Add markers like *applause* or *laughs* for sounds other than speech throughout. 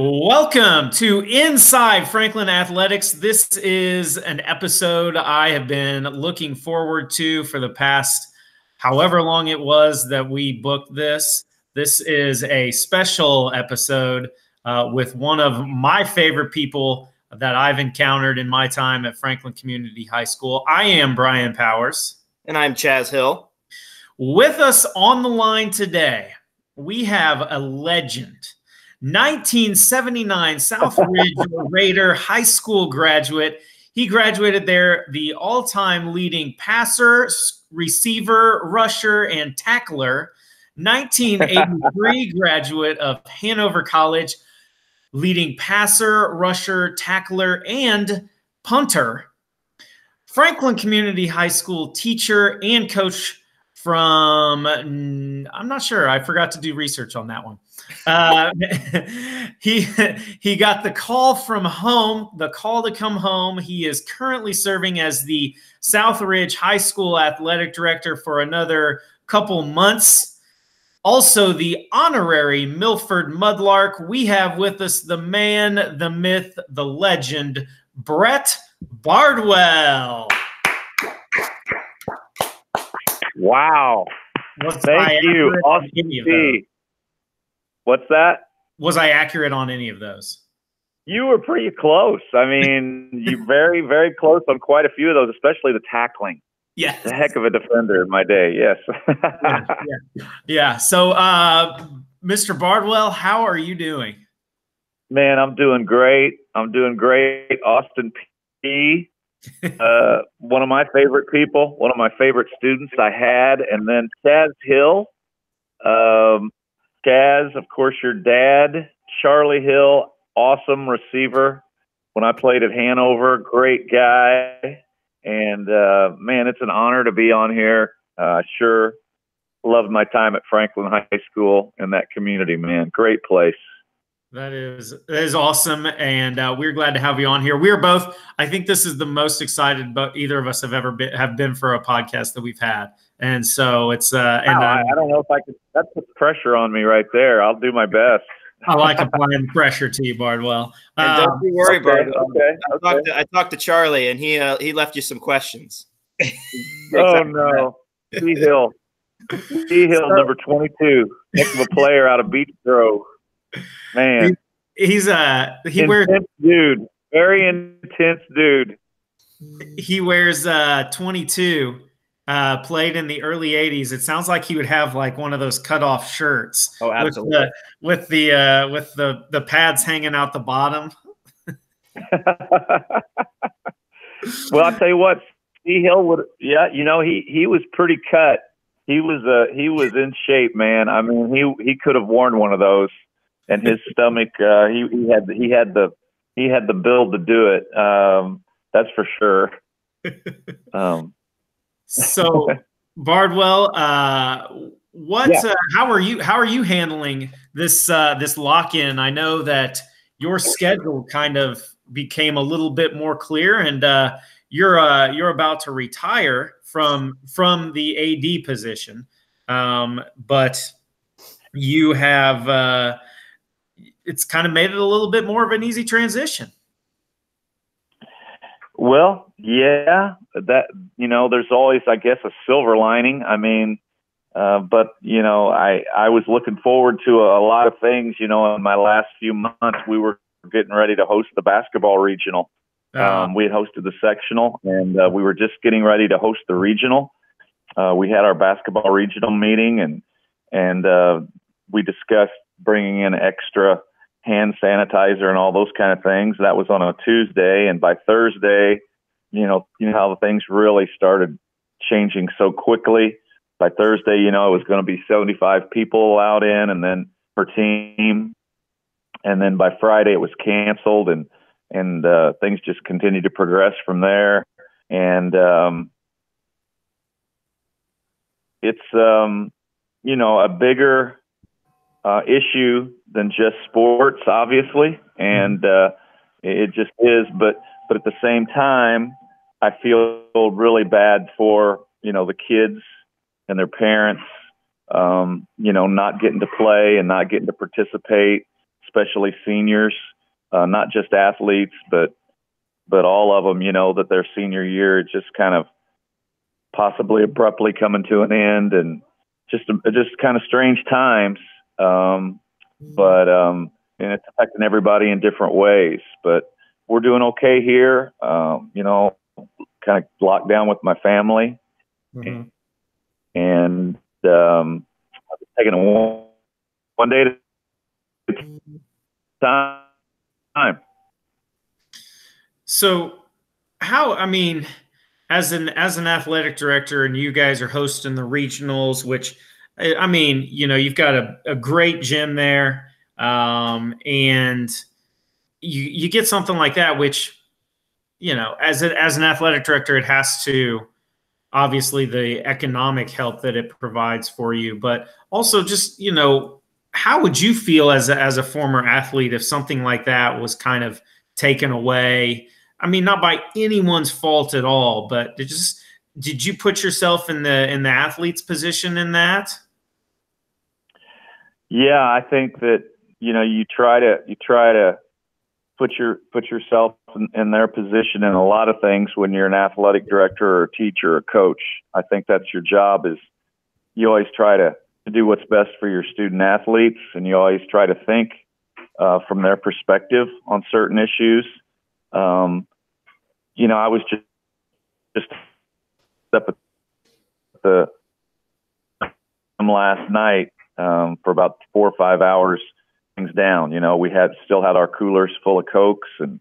Welcome to Inside Franklin Athletics. This is an episode I have been looking forward to for the past however long it was that we booked this. This is a special episode uh, with one of my favorite people that I've encountered in my time at Franklin Community High School. I am Brian Powers. And I'm Chaz Hill. With us on the line today, we have a legend 1979 Southridge Raider high school graduate. He graduated there the all time leading passer, receiver, rusher, and tackler. 1983 graduate of Hanover College, leading passer, rusher, tackler, and punter. Franklin Community High School teacher and coach from, I'm not sure, I forgot to do research on that one. Uh, he he got the call from home, the call to come home. He is currently serving as the Southridge High School athletic director for another couple months. Also, the honorary Milford Mudlark. We have with us the man, the myth, the legend, Brett Bardwell. Wow. What's Thank you. Awesome What's that? Was I accurate on any of those? You were pretty close. I mean, *laughs* you very, very close on quite a few of those, especially the tackling. Yeah, a heck of a defender in my day. Yes. yeah, *laughs* yeah, yeah. So, uh, Mr. Bardwell, how are you doing? Man, I'm doing great. I'm doing great. Austin P. *laughs* uh, one of my favorite people, one of my favorite students I had, and then Chaz Hill. Um, Chaz, of course, your dad, Charlie Hill, awesome receiver. When I played at Hanover, great guy. And uh, man, it's an honor to be on here. Uh, sure loved my time at Franklin High School in that community, man. Great place. That is that is awesome, and uh, we're glad to have you on here. We're both. I think this is the most excited, but either of us have ever been have been for a podcast that we've had, and so it's. Uh, and I, I don't know if I could. That puts pressure on me right there. I'll do my best. *laughs* I like applying pressure to you, Bardwell. And don't um, you worry, okay, Bardwell. Okay, I, talked to, I talked to Charlie, and he uh, he left you some questions. *laughs* oh no, T Hill, T Hill, so, number twenty-two, next of a player out of Beech Grove. Man, he, he's uh he intense wears dude, very intense dude. He wears uh 22. Uh, played in the early 80s it sounds like he would have like one of those cut off shirts oh absolutely with the with the, uh, with the the pads hanging out the bottom *laughs* *laughs* well i'll tell you what Steve hill would yeah you know he he was pretty cut he was uh he was in shape man i mean he he could have worn one of those and his stomach uh, he he had he had the he had the build to do it. Um, that's for sure. *laughs* Um, so Bardwell, uh, what? Yeah. Uh, how are you? How are you handling this uh, this lock in? I know that your schedule kind of became a little bit more clear, and uh, you're uh, you're about to retire from from the AD position, um, but you have uh, it's kind of made it a little bit more of an easy transition. Well, yeah, that you know, there's always, I guess, a silver lining. I mean, uh, but you know, I I was looking forward to a, a lot of things. You know, in my last few months, we were getting ready to host the basketball regional. Uh-huh. Um, we had hosted the sectional, and uh, we were just getting ready to host the regional. Uh, we had our basketball regional meeting, and and uh, we discussed bringing in extra hand sanitizer and all those kind of things. That was on a Tuesday, and by Thursday, you know, you know how things really started changing so quickly. By Thursday, you know, it was going to be 75 people allowed in, and then per team, and then by Friday it was canceled, and and uh, things just continued to progress from there. And um, it's um, you know a bigger uh, issue than just sports, obviously, and uh, it just is. But but at the same time, I feel really bad for you know the kids and their parents, um, you know, not getting to play and not getting to participate. especially seniors, uh, not just athletes, but but all of them. You know that their senior year just kind of possibly abruptly coming to an end, and just just kind of strange times. Um, but um, and it's affecting everybody in different ways. But we're doing okay here. Um, you know, kind of locked down with my family, mm-hmm. and um, taking it one, one day at a time. So, how? I mean, as an as an athletic director, and you guys are hosting the regionals, which I mean, you know, you've got a, a great gym there, um, and you you get something like that, which you know, as a, as an athletic director, it has to obviously the economic help that it provides for you, but also just you know, how would you feel as a, as a former athlete if something like that was kind of taken away? I mean, not by anyone's fault at all, but just did you put yourself in the in the athlete's position in that? Yeah, I think that you know you try to you try to put your put yourself in, in, their position in a lot of things when you're an athletic director or a teacher or a coach. I think that's your job is you always try to, to do what's best for your student athletes and you always try to think uh, from their perspective on certain issues. Um, you know, I was just just up at the last night um, for about four or five hours things down. You know, we had still had our coolers full of cokes and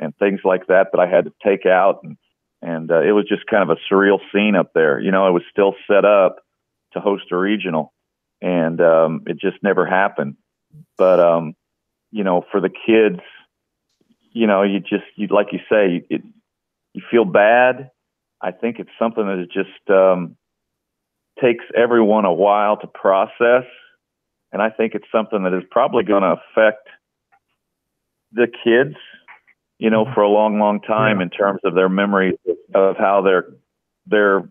and things like that that I had to take out, and and uh, it was just kind of a surreal scene up there. You know, it was still set up to host a regional, and um, it just never happened. But um, you know, for the kids, you know, you just you like you say, it, you feel bad. I think it's something that is just um, takes everyone a while to process and I think it's something that is probably going to affect the kids, you know, for a long, long time yeah. in terms of their memories of how they're, they're,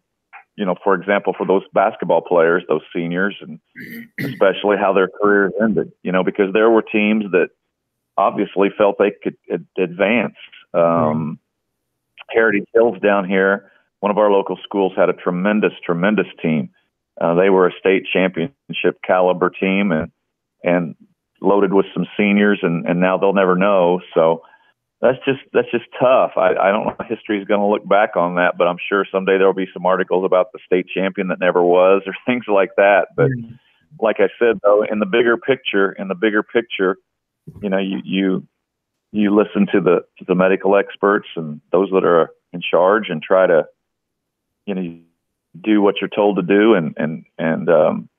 you know, for example, for those basketball players, those seniors, and *clears throat* especially how their careers ended, you know, because there were teams that obviously felt they could advance. Um, Heritage Hills down here, one of our local schools had a tremendous, tremendous team uh, they were a state championship caliber team and and loaded with some seniors, and and now they'll never know. So that's just that's just tough. I, I don't know how history is going to look back on that, but I'm sure someday there will be some articles about the state champion that never was, or *laughs* things like that. But mm-hmm. like I said, though, in the bigger picture, in the bigger picture, you know, you you you listen to the to the medical experts and those that are in charge, and try to, you know, do what you're told to do and and and um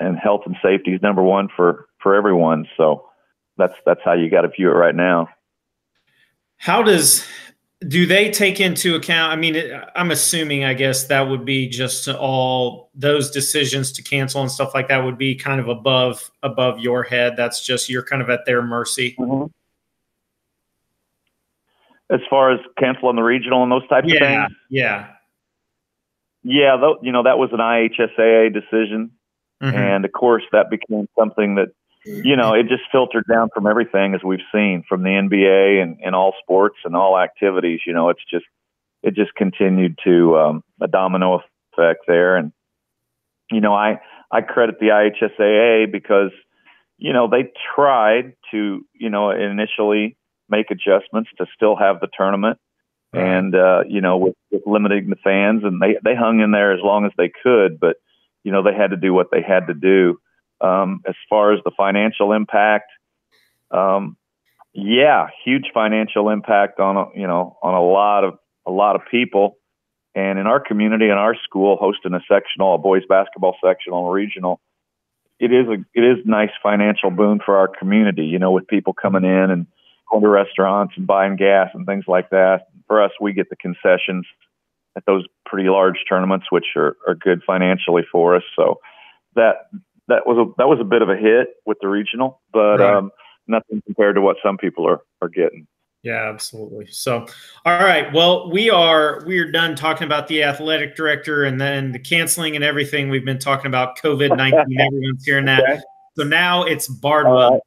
and health and safety is number one for for everyone. So that's that's how you got to view it right now. How does do they take into account i mean i'm assuming i guess that would be just all those decisions to cancel and stuff like that would be kind of above above your head. That's just you're kind of at their mercy. Mm-hmm. as far as canceling the regional and those types yeah, of things? yeah yeah, th- you know that was an IHSAA decision, mm-hmm. and of course that became something that you know it just filtered down from everything as we've seen from the NBA and, and all sports and all activities. You know, it's just it just continued to um, a domino effect there, and you know I I credit the IHSAA because you know they tried to you know initially make adjustments to still have the tournament and uh, you know, with, with limiting the fans, and they they hung in there as long as they could, but you know, they had to do what they had to do. Um, as far as the financial impact, um, yeah, huge financial impact on a, you know on a lot of a lot of people, and in our community, in our school, hosting a sectional, a boys basketball sectional, regional, it is a it is nice financial boon for our community. You know, with people coming in and going to restaurants and buying gas and things like that for us, we get the concessions at those pretty large tournaments, which are, are good financially for us. So that that was a that was a bit of a hit with the regional, but right. um, nothing compared to what some people are are getting. Yeah, absolutely. So, all right. Well, we are we are done talking about the athletic director and then the canceling and everything. We've been talking about COVID nineteen. *laughs* Everyone's hearing that. Okay. So now it's Bardwell.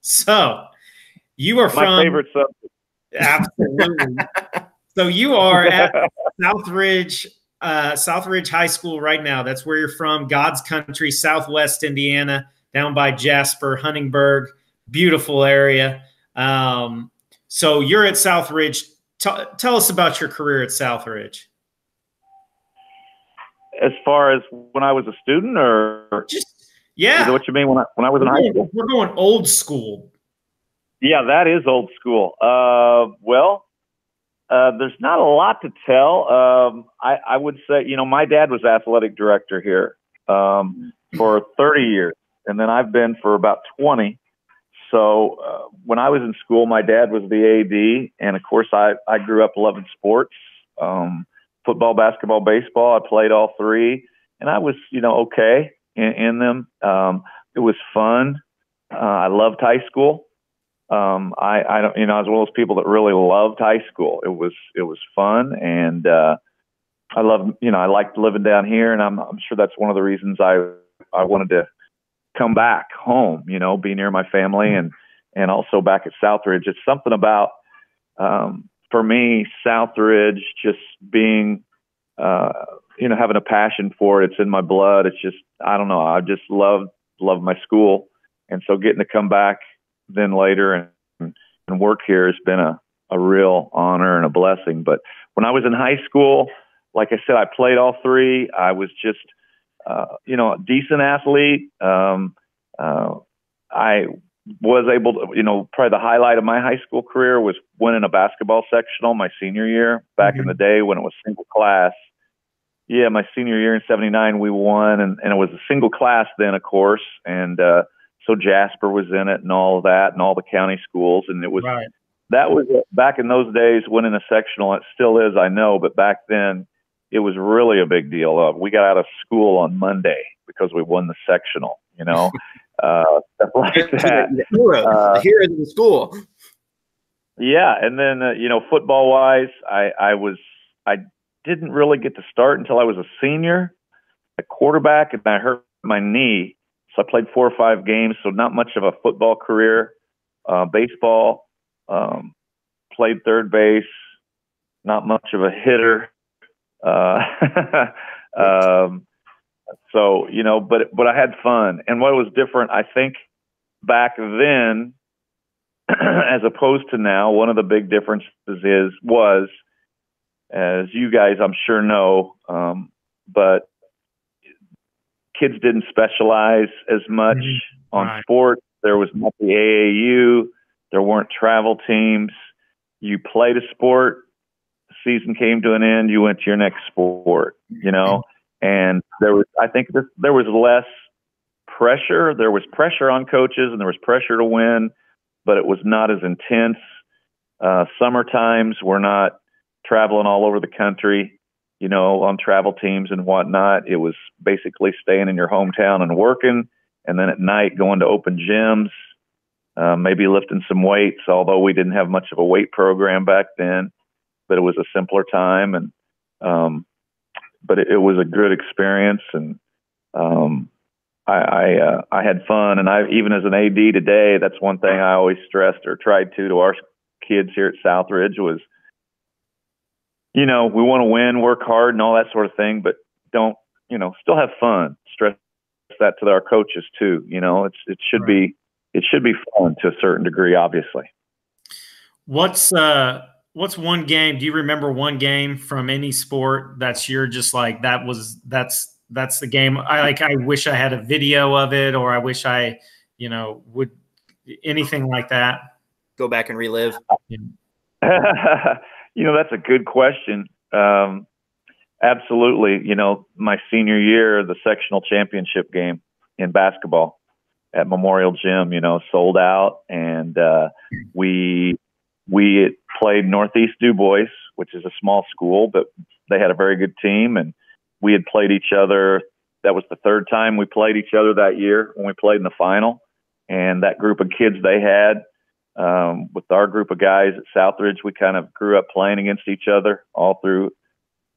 So you are my from favorite subject. Absolutely. so you are at Southridge, uh, Southridge High School right now. That's where you're from. God's country, Southwest Indiana, down by Jasper, Huntingburg. Beautiful area. Um, so you're at Southridge. T- tell us about your career at Southridge. As far as when I was a student, or just yeah, what you mean when I when I was in high school? We're going old school. Yeah, that is old school. Uh, well, uh, there's not a lot to tell. Um, I, I would say, you know, my dad was athletic director here um, for 30 years, and then I've been for about 20. So uh, when I was in school, my dad was the AD, and of course, I I grew up loving sports, um, football, basketball, baseball. I played all three, and I was, you know, okay in, in them. Um, it was fun. Uh, I loved high school um, I, I don't, you know, I was one of those people that really loved high school. It was, it was fun. And, uh, I love, you know, I liked living down here and I'm, I'm sure that's one of the reasons I, I wanted to come back home, you know, be near my family and, and also back at Southridge. It's something about, um, for me, Southridge just being, uh, you know, having a passion for it. It's in my blood. It's just, I don't know. I just love, love my school. And so getting to come back then later and, and work here has been a, a real honor and a blessing. But when I was in high school, like I said, I played all three. I was just, uh, you know, a decent athlete. Um, uh, I was able to, you know, probably the highlight of my high school career was winning a basketball sectional my senior year back mm-hmm. in the day when it was single class. Yeah, my senior year in '79, we won, and, and it was a single class then, of course. And uh, so Jasper was in it and all of that and all the county schools. And it was right. that was back in those days winning a sectional it still is I know but back then it was really a big deal. Of we got out of school on Monday because we won the sectional you know? *laughs* Uh stuff like that. the hero, uh, the hero of the school. Yeah and then uh, you know football wise I I was I didn't really get to start until I was a senior a quarterback and I hurt my knee so I played four or five games, so not much of a football career. Uh, baseball, um, played third base, not much of a hitter. Uh, *laughs* um, so you know, but but I had fun, and what was different, I think, back then, *clears throat* as opposed to now, one of the big differences is was, as you guys I'm sure know, um, but kids didn't specialize as much mm-hmm. on right. sports. There was not the AAU. There weren't travel teams. You played a sport. The season came to an end. You went to your next sport. You know, and there was. I think this, there was less pressure. There was pressure on coaches, and there was pressure to win, but it was not as intense. Uh, summer times, we're not traveling all over the country you know, on travel teams and whatnot. It was basically staying in your hometown and working, and then at night going to open gyms, uh, maybe lifting some weights. Although we didn't have much of a weight program back then, but it was a simpler time, and um, but it, it was a good experience, and um, I I, uh, I had fun, and I even as an AD today, that's one thing I always stressed or tried to to our kids here at Southridge was you know, we want to win, work hard, and all that sort of thing, but don't, you know, still have fun. Stress that to our coaches too. You know, it's it should right. be it should be fun to a certain degree, obviously. What's uh what's one game? Do you remember one game from any sport that's you're just like that was that's that's the game I like I wish I had a video of it or I wish I, you know, would anything like that. Go back and relive. *laughs* *laughs* You know, that's a good question. Um, absolutely. You know, my senior year, the sectional championship game in basketball at Memorial Gym, you know, sold out, and uh, we we played Northeast Dubois, which is a small school, but they had a very good team, and we had played each other. That was the third time we played each other that year when we played in the final, and that group of kids they had um, with our group of guys at Southridge, we kind of grew up playing against each other all through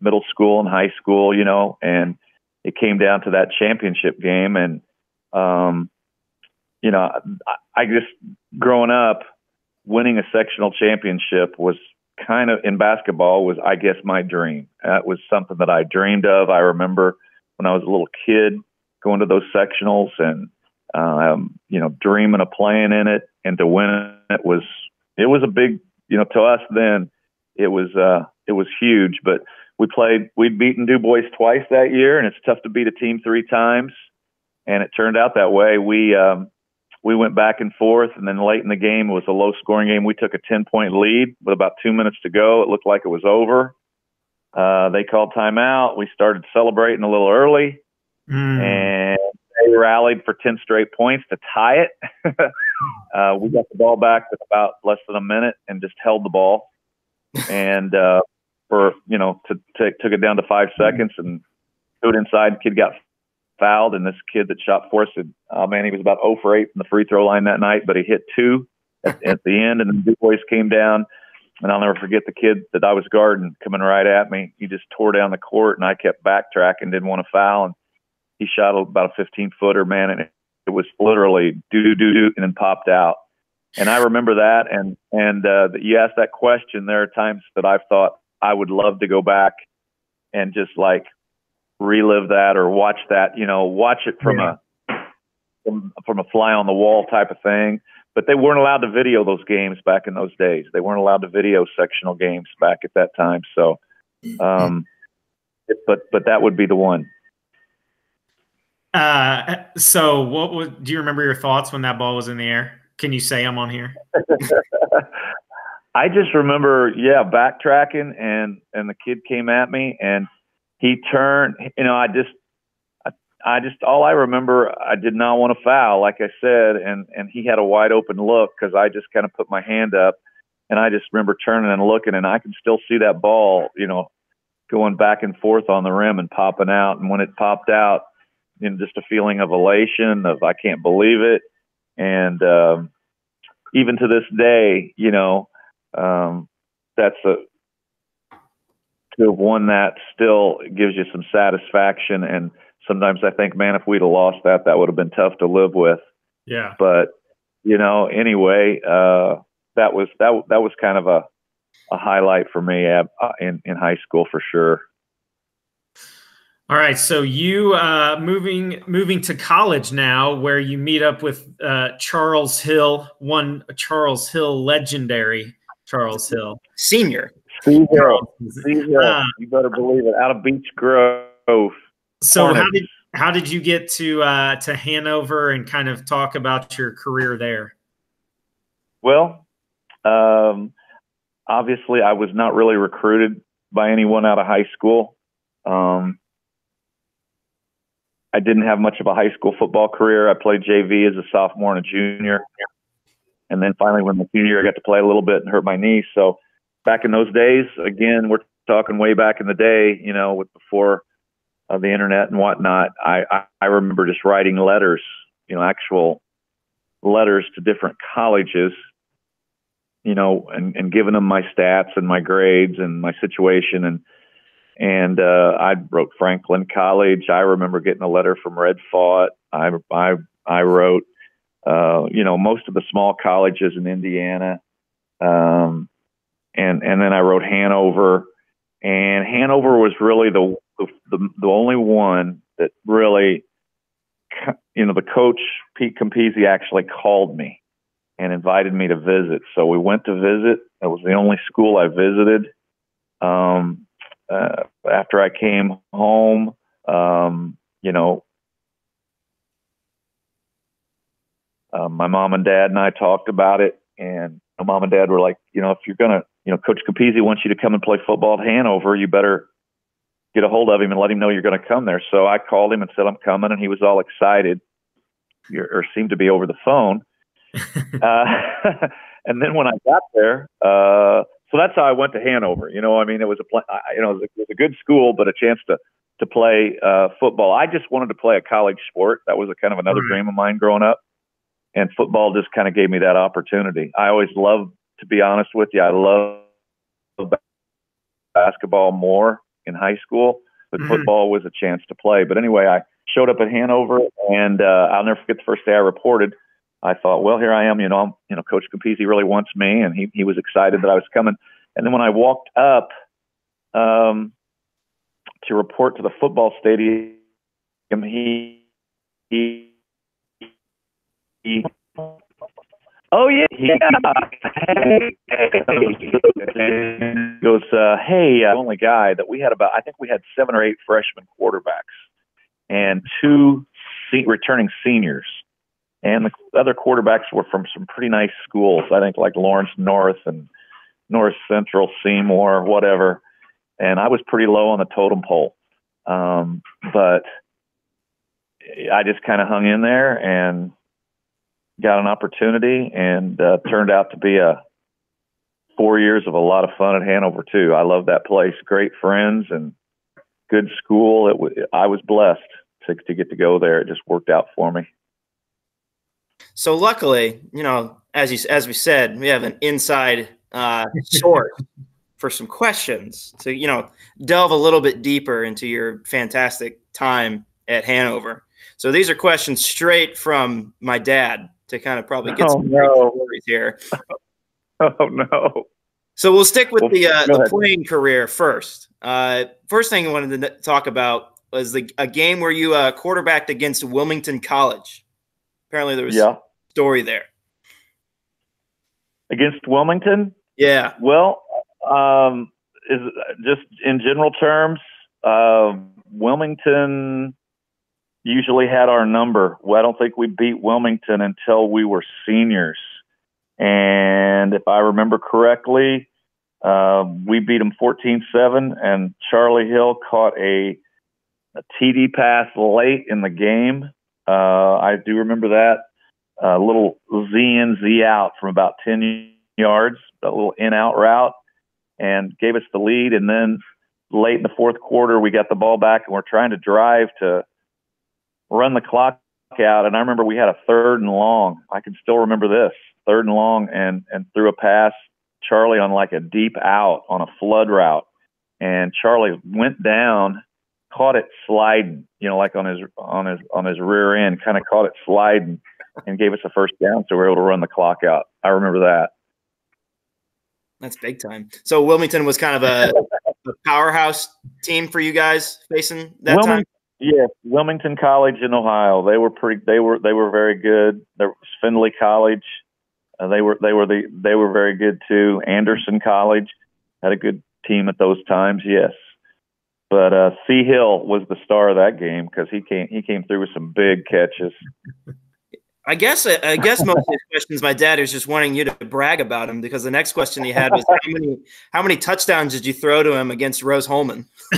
middle school and high school, you know, and it came down to that championship game. And, um, you know, I, I just growing up, winning a sectional championship was kind of in basketball was, I guess, my dream. That was something that I dreamed of. I remember when I was a little kid going to those sectionals and, um, you know, dreaming of playing in it and to win it was, it was a big, you know, to us then it was, uh, it was huge, but we played, we'd beaten Dubois twice that year and it's tough to beat a team three times. And it turned out that way. We, um, we went back and forth, and then late in the game, it was a low scoring game. We took a 10 point lead with about two minutes to go. It looked like it was over. Uh, they called timeout. We started celebrating a little early, mm. and they rallied for 10 straight points to tie it. *laughs* uh, we got the ball back with about less than a minute and just held the ball. And uh, for, you know, to, to, took it down to five seconds and threw it inside. Kid got fouled, and this kid that shot for us, had, oh man, he was about 0 for 8 from the free throw line that night, but he hit two at, *laughs* at the end, and then Dubois came down. And I'll never forget the kid that I was guarding coming right at me. He just tore down the court, and I kept backtracking, didn't want to foul, and he shot about a 15 footer, man, and it, it was literally do do do do, and then popped out. And I remember that, and and uh, you asked that question. There are times that I've thought I would love to go back and just like relive that or watch that, you know, watch it from yeah. a from, from a fly on the wall type of thing. But they weren't allowed to video those games back in those days. They weren't allowed to video sectional games back at that time. So, um, but but that would be the one. Uh, so what was? Do you remember your thoughts when that ball was in the air? Can you say I'm on here? *laughs* I just remember, yeah, backtracking, and and the kid came at me, and he turned, you know, I just, I, I just, all I remember, I did not want to foul, like I said, and, and he had a wide open look because I just kind of put my hand up and I just remember turning and looking and I can still see that ball, you know, going back and forth on the rim and popping out. And when it popped out, you know, just a feeling of elation of, I can't believe it. And, um, even to this day, you know, um, that's a, to have won that still gives you some satisfaction. And sometimes I think, man, if we'd have lost that, that would have been tough to live with. Yeah. But you know, anyway, uh, that was that that was kind of a a highlight for me uh, in in high school for sure. All right, so you uh, moving moving to college now, where you meet up with uh, Charles Hill, one Charles Hill legendary Charles Hill, senior. Steve Hill. Steve Hill. Uh, you better believe it. Out of Beech Grove. So Hornets. how did how did you get to uh, to Hanover and kind of talk about your career there? Well, um, obviously, I was not really recruited by anyone out of high school. Um, I didn't have much of a high school football career. I played JV as a sophomore and a junior, and then finally, when the senior year, I got to play a little bit and hurt my knee. So back in those days, again, we're talking way back in the day, you know, with before uh, the internet and whatnot. I, I, I remember just writing letters, you know, actual letters to different colleges, you know, and, and giving them my stats and my grades and my situation. And, and, uh, I wrote Franklin College. I remember getting a letter from Red Faught. I, I, I wrote, uh, you know, most of the small colleges in Indiana. Um, and and then I wrote Hanover, and Hanover was really the the, the only one that really, you know, the coach Pete Campisi actually called me and invited me to visit. So we went to visit. It was the only school I visited. Um, uh, after I came home, um, you know, uh, my mom and dad and I talked about it, and my mom and dad were like, you know, if you're gonna you know, Coach Campisi wants you to come and play football at Hanover. You better get a hold of him and let him know you're going to come there. So I called him and said I'm coming, and he was all excited, or seemed to be over the phone. *laughs* uh, *laughs* and then when I got there, uh, so that's how I went to Hanover. You know, I mean, it was a you know, it was, a, it was a good school, but a chance to to play uh, football. I just wanted to play a college sport. That was a kind of another dream of mine growing up, and football just kind of gave me that opportunity. I always loved to be honest with you. I love basketball more in high school, but mm-hmm. football was a chance to play. But anyway, I showed up at Hanover, and uh, I'll never forget the first day I reported. I thought, well, here I am. You know, I'm, you know, Coach Campisi really wants me, and he he was excited that I was coming. And then when I walked up um, to report to the football stadium, he he he. Oh yeah, yeah. goes, uh, hey, uh, only guy that we had about. I think we had seven or eight freshman quarterbacks and two se- returning seniors and the other quarterbacks were from some pretty nice schools. I think like Lawrence North and North Central, Seymour, whatever. And I was pretty low on the totem pole, um, but I just kind of hung in there and got an opportunity, and uh, turned out to be a four years of a lot of fun at Hanover too. I love that place, great friends, and good school. It w- I was blessed to to get to go there. It just worked out for me. So luckily, you know, as you as we said, we have an inside uh, source *laughs* for some questions to you know delve a little bit deeper into your fantastic time at Hanover. So these are questions straight from my dad to kind of probably get oh, some no. *laughs* stories here. *laughs* oh no! So we'll stick with well, the uh, the playing career first. Uh, first thing I wanted to talk about was the a game where you uh, quarterbacked against Wilmington College. Apparently, there was yeah story there? Against Wilmington? Yeah. Well, um, is just in general terms, uh, Wilmington usually had our number. Well, I don't think we beat Wilmington until we were seniors. And if I remember correctly, uh, we beat them 14 7, and Charlie Hill caught a, a TD pass late in the game. Uh, I do remember that a little Z in, Z out from about 10 yards, a little in out route, and gave us the lead. And then late in the fourth quarter, we got the ball back and we're trying to drive to run the clock out. And I remember we had a third and long. I can still remember this third and long and, and threw a pass, Charlie on like a deep out on a flood route. And Charlie went down, caught it sliding, you know, like on his, on his, on his rear end, kind of caught it sliding and gave us a first down, so we were able to run the clock out. I remember that. That's big time. So Wilmington was kind of a, a powerhouse team for you guys facing that Wilmington, time. Yeah, Wilmington College in Ohio. They were pretty. They were they were very good. There was Findlay College. Uh, they were they were the they were very good too. Anderson College had a good team at those times. Yes, but uh, C Hill was the star of that game because he came he came through with some big catches. I guess I guess most of these *laughs* questions, my dad is just wanting you to brag about him because the next question he had was how many how many touchdowns did you throw to him against Rose Hulman? *laughs*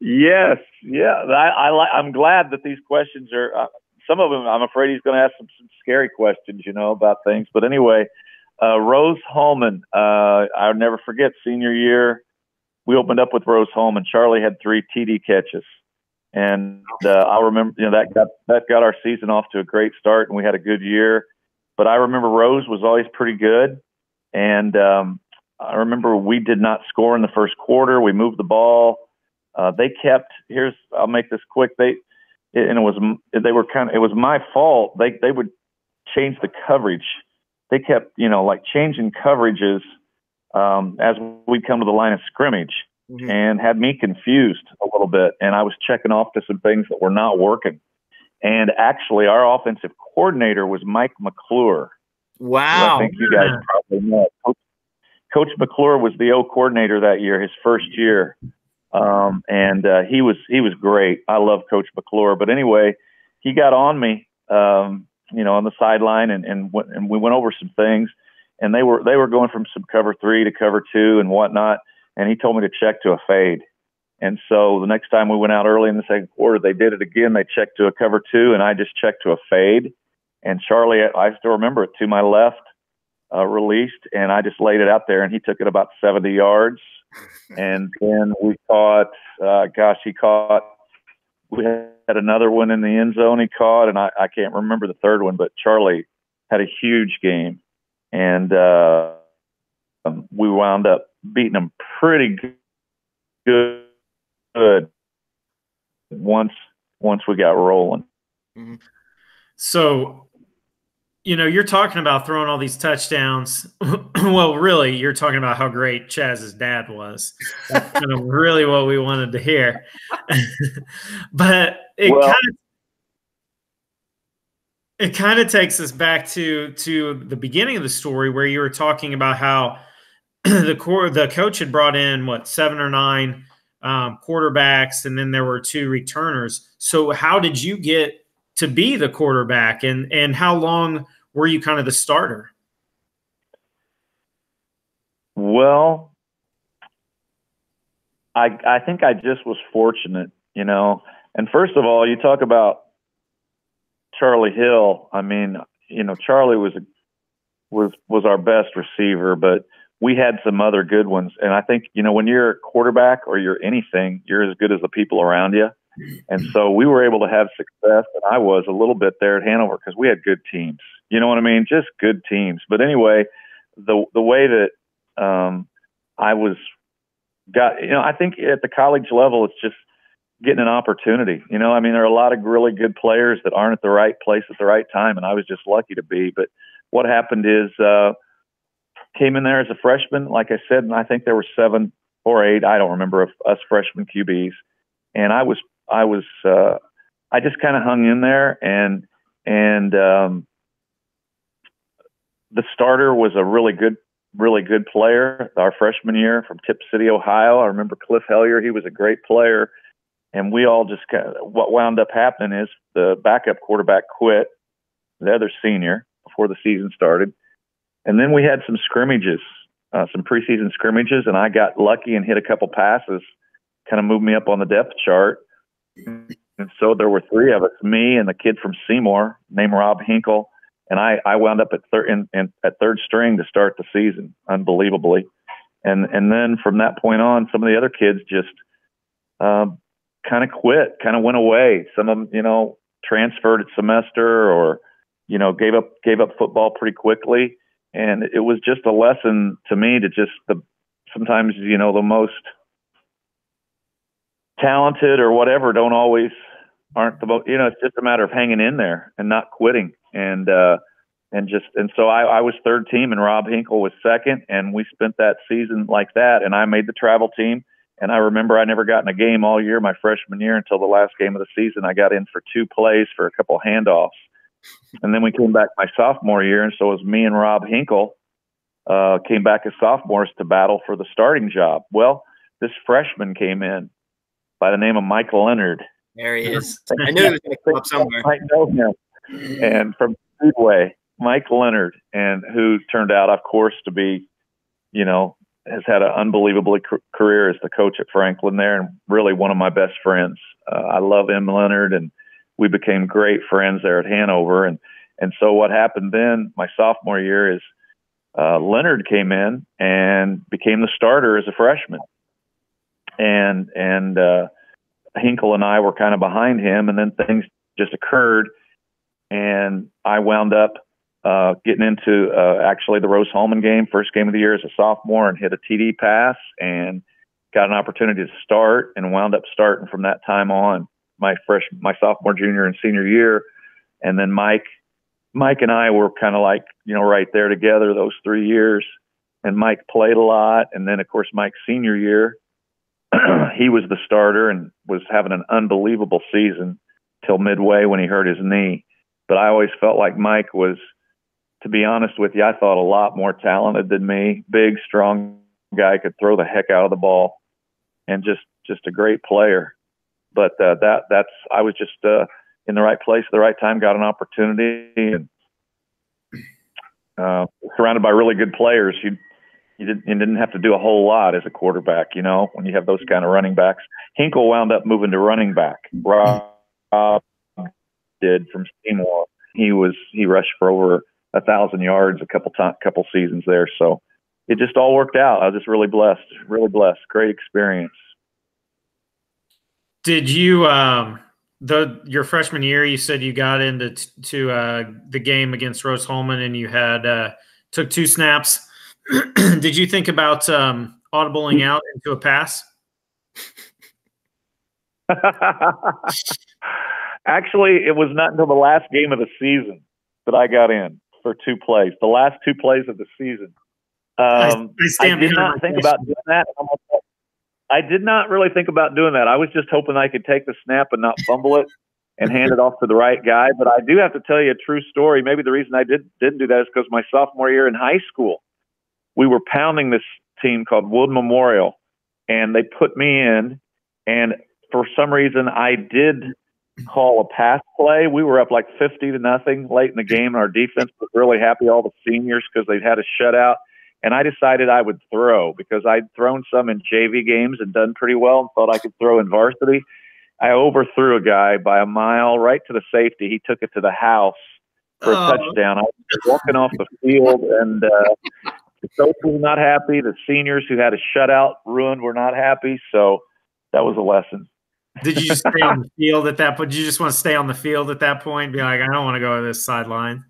yes, yeah, I, I I'm glad that these questions are. Uh, some of them, I'm afraid he's going to ask some, some scary questions, you know, about things. But anyway, uh, Rose Hulman, uh, I'll never forget senior year. We opened up with Rose Hulman. Charlie had three TD catches and uh, I remember, you know, that got that got our season off to a great start, and we had a good year. But I remember Rose was always pretty good, and um, I remember we did not score in the first quarter. We moved the ball. Uh, they kept. Here's I'll make this quick. They and it was they were kind of it was my fault. They they would change the coverage. They kept you know like changing coverages um, as we come to the line of scrimmage mm-hmm. and had me confused a little bit. And I was checking off to some things that were not working. And actually, our offensive coordinator was Mike McClure. Wow. I think you guys probably know. Coach, Coach McClure was the O coordinator that year, his first year. Um, and uh, he was he was great. I love Coach McClure. But anyway, he got on me, um, you know, on the sideline, and and, w- and we went over some things, and they were they were going from some cover three to cover two and whatnot and he told me to check to a fade. And so the next time we went out early in the second quarter, they did it again. They checked to a cover two, and I just checked to a fade. And Charlie, I still remember it to my left, uh, released, and I just laid it out there, and he took it about 70 yards. *laughs* and then we caught, uh, gosh, he caught. We had another one in the end zone he caught, and I, I can't remember the third one, but Charlie had a huge game, and uh, um, we wound up beating them pretty good, good once once we got rolling. Mm-hmm. So, you know, you're talking about throwing all these touchdowns. *laughs* well, really, you're talking about how great Chaz's dad was. That's kind of *laughs* really what we wanted to hear. *laughs* but it well, kind of it kind of takes us back to to the beginning of the story where you were talking about how the core the coach had brought in what seven or nine um, quarterbacks and then there were two returners. So how did you get to be the quarterback and and how long were you kind of the starter? Well i i think i just was fortunate you know. And first of all you talk about Charlie Hill, I mean, you know, Charlie was a, was was our best receiver, but we had some other good ones. And I think, you know, when you're a quarterback or you're anything, you're as good as the people around you. And so we were able to have success, and I was a little bit there at Hanover because we had good teams. You know what I mean? Just good teams. But anyway, the the way that um, I was got, you know, I think at the college level, it's just getting an opportunity. You know, I mean, there are a lot of really good players that aren't at the right place at the right time, and I was just lucky to be. But what happened is, uh, came in there as a freshman, like I said, and I think there were seven or eight, I don't remember, of us freshman QBs, and I was, I was, uh, I just kind of hung in there, and and um, the starter was a really good really good player our freshman year from Tipp City, Ohio. I remember Cliff Hellier. He was a great player and we all just kind of, what wound up happening is the backup quarterback quit, the other senior before the season started, and then we had some scrimmages, uh, some preseason scrimmages, and I got lucky and hit a couple passes, kind of moved me up on the depth chart. And so there were three of us, me and the kid from Seymour named Rob Hinkle, and I, I wound up at third in, in, at third string to start the season, unbelievably. And and then from that point on, some of the other kids just um, kind of quit, kind of went away. Some of them, you know, transferred at semester or, you know, gave up gave up football pretty quickly. And it was just a lesson to me to just the sometimes, you know, the most talented or whatever don't always aren't the most you know, it's just a matter of hanging in there and not quitting. And uh and just and so I, I was third team and Rob Hinkle was second and we spent that season like that and I made the travel team and I remember I never got in a game all year my freshman year until the last game of the season. I got in for two plays for a couple of handoffs. And then we came back my sophomore year, and so it was me and Rob Hinkle uh, came back as sophomores to battle for the starting job. Well, this freshman came in by the name of Mike Leonard. There he is. *laughs* I knew he was going to come up somewhere. I know him. And from Speedway, Mike Leonard, and who turned out, of course, to be, you know, has had an unbelievable career as the coach at Franklin there, and really one of my best friends. Uh, I love him, Leonard, and we became great friends there at Hanover. And and so what happened then, my sophomore year, is uh, Leonard came in and became the starter as a freshman, and and uh, Hinkle and I were kind of behind him, and then things just occurred, and I wound up uh, getting into uh, actually the Rose Hulman game, first game of the year as a sophomore, and hit a TD pass and got an opportunity to start and wound up starting from that time on my fresh my sophomore, junior, and senior year. And then Mike, Mike and I were kind of like you know right there together those three years. And Mike played a lot, and then of course Mike's senior year, *clears throat* he was the starter and was having an unbelievable season till midway when he hurt his knee. But I always felt like Mike was to be honest with you, I thought a lot more talented than me. Big, strong guy, could throw the heck out of the ball, and just just a great player. But uh, that that's I was just uh, in the right place at the right time, got an opportunity, and uh, surrounded by really good players. You you didn't, you didn't have to do a whole lot as a quarterback, you know, when you have those kind of running backs. Hinkle wound up moving to running back. Rob did from Seymour. He was he rushed for over a thousand yards a couple time, couple seasons there. So it just all worked out. I was just really blessed, really blessed. Great experience. Did you um the your freshman year? You said you got into t- to uh, the game against Rose Hulman, and you had uh, took two snaps. *clears throat* Did you think about um, audibling out into a pass? *laughs* Actually, it was not until the last game of the season that I got in for two plays. The last two plays of the season. Um, I, I, I did not think about doing that. I did not really think about doing that. I was just hoping I could take the snap and not fumble it and hand it off to the right guy. But I do have to tell you a true story. Maybe the reason I did didn't do that is because my sophomore year in high school, we were pounding this team called Wood Memorial, and they put me in, and for some reason I did call a pass play. We were up like fifty to nothing late in the game, and our defense was really happy. All the seniors because they'd had a shutout and I decided I would throw because I'd thrown some in JV games and done pretty well and thought I could throw in varsity. I overthrew a guy by a mile right to the safety. He took it to the house for a oh. touchdown. I was walking off the field, and uh, the coach was not happy. The seniors who had a shutout ruined were not happy. So that was a lesson. Did you just stay on the field at that point? Did you just want to stay on the field at that point? Be like, I don't want to go to this sideline.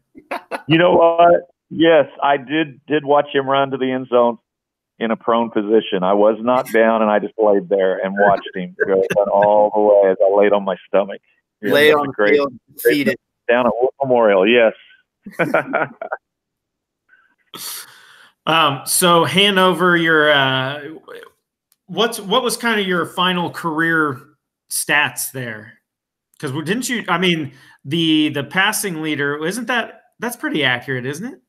You know what? Yes, I did did watch him run to the end zone in a prone position. I was not down, and I just laid there and watched him go all the way as I laid on my stomach. Lay on the great, field, feed down at Wood Memorial. Yes. *laughs* um. So Hanover, your uh, what's what was kind of your final career stats there? Because didn't you? I mean, the the passing leader isn't that that's pretty accurate, isn't it?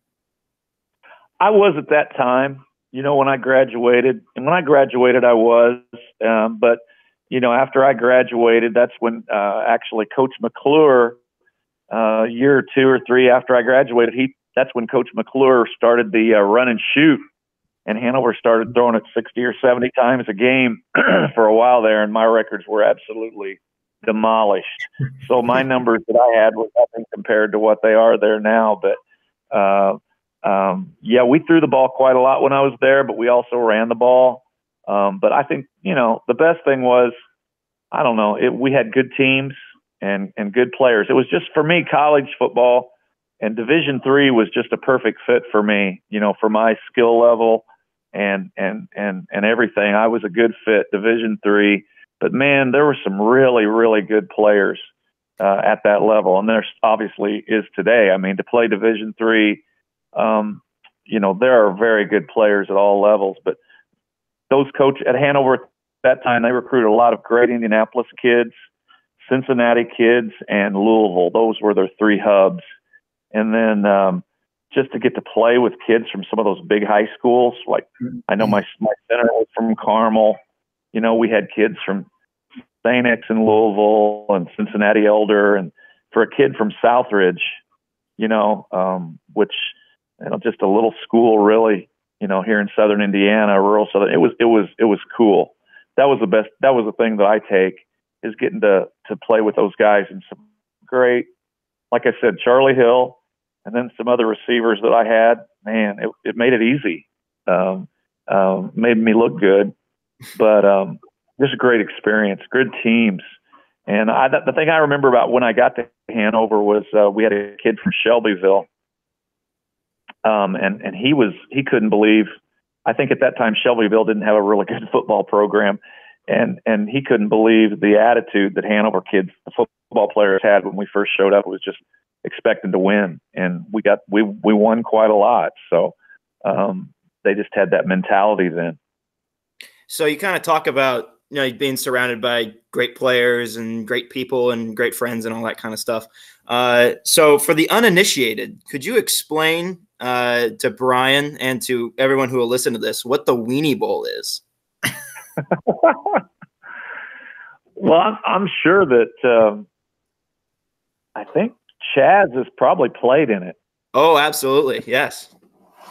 I was at that time, you know, when I graduated. And when I graduated, I was. Um, but, you know, after I graduated, that's when uh, actually Coach McClure, uh, a year or two or three after I graduated, he that's when Coach McClure started the uh, run and shoot. And Hanover started throwing it 60 or 70 times a game *clears throat* for a while there. And my records were absolutely demolished. So my *laughs* numbers that I had were nothing compared to what they are there now. But, uh, um, yeah, we threw the ball quite a lot when I was there, but we also ran the ball. Um, but I think you know the best thing was, I don't know, it, we had good teams and and good players. It was just for me, college football and Division three was just a perfect fit for me. You know, for my skill level and and and and everything, I was a good fit. Division three, but man, there were some really really good players uh, at that level, and there obviously is today. I mean, to play Division three um, you know, there are very good players at all levels, but those coach at Hanover at that time, they recruited a lot of great Indianapolis kids, Cincinnati kids, and Louisville. Those were their three hubs. And then, um, just to get to play with kids from some of those big high schools, like I know my my center was from Carmel. You know, we had kids from St. and Louisville and Cincinnati Elder, and for a kid from Southridge, you know, um, which you know, just a little school really, you know, here in southern Indiana, rural southern. It was it was it was cool. That was the best. That was the thing that I take is getting to to play with those guys and some great, like I said, Charlie Hill, and then some other receivers that I had. Man, it it made it easy. Um, um, made me look good, but um, just a great experience. Good teams. And I, the thing I remember about when I got to Hanover was uh, we had a kid from Shelbyville um, and and he was he couldn't believe. I think at that time Shelbyville didn't have a really *laughs* good football program, and and he couldn't believe the attitude that Hanover kids, the football players, had when we first showed up. It was just expecting to win, and we got we we won quite a lot. So um, they just had that mentality then. So you kind of talk about you know being surrounded by great players and great people and great friends and all that kind of stuff. Uh, so for the uninitiated, could you explain uh, to Brian and to everyone who will listen to this what the Weenie Bowl is? *laughs* well, I'm, I'm, sure that um, I think Chaz has probably played in it. Oh, absolutely. Yes.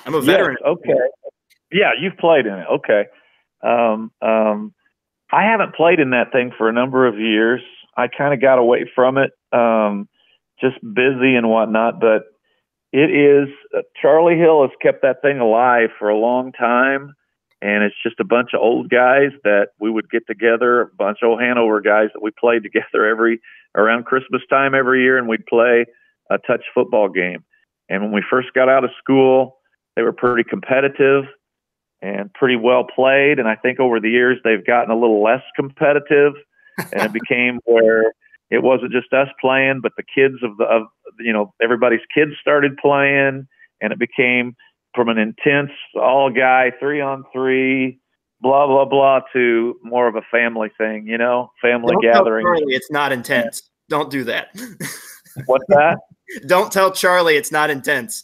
I'm a veteran. Yes, okay. Yeah, you've played in it. Okay. Um, um, I haven't played in that thing for a number of years. I kind of got away from it, um, just busy and whatnot. But it is uh, Charlie Hill has kept that thing alive for a long time, and it's just a bunch of old guys that we would get together, a bunch of old Hanover guys that we played *laughs* together every around Christmas time every year, and we'd play a touch football game. And when we first got out of school, they were pretty competitive and pretty well played. And I think over the years they've gotten a little less competitive, and it became where it wasn't just us playing, but the kids of the of you know everybody's kids started playing, and it became from an intense all guy three on three, blah blah blah, to more of a family thing. You know, family Don't gathering. Charlie it's not intense. Don't do that. *laughs* What's that? Don't tell Charlie it's not intense.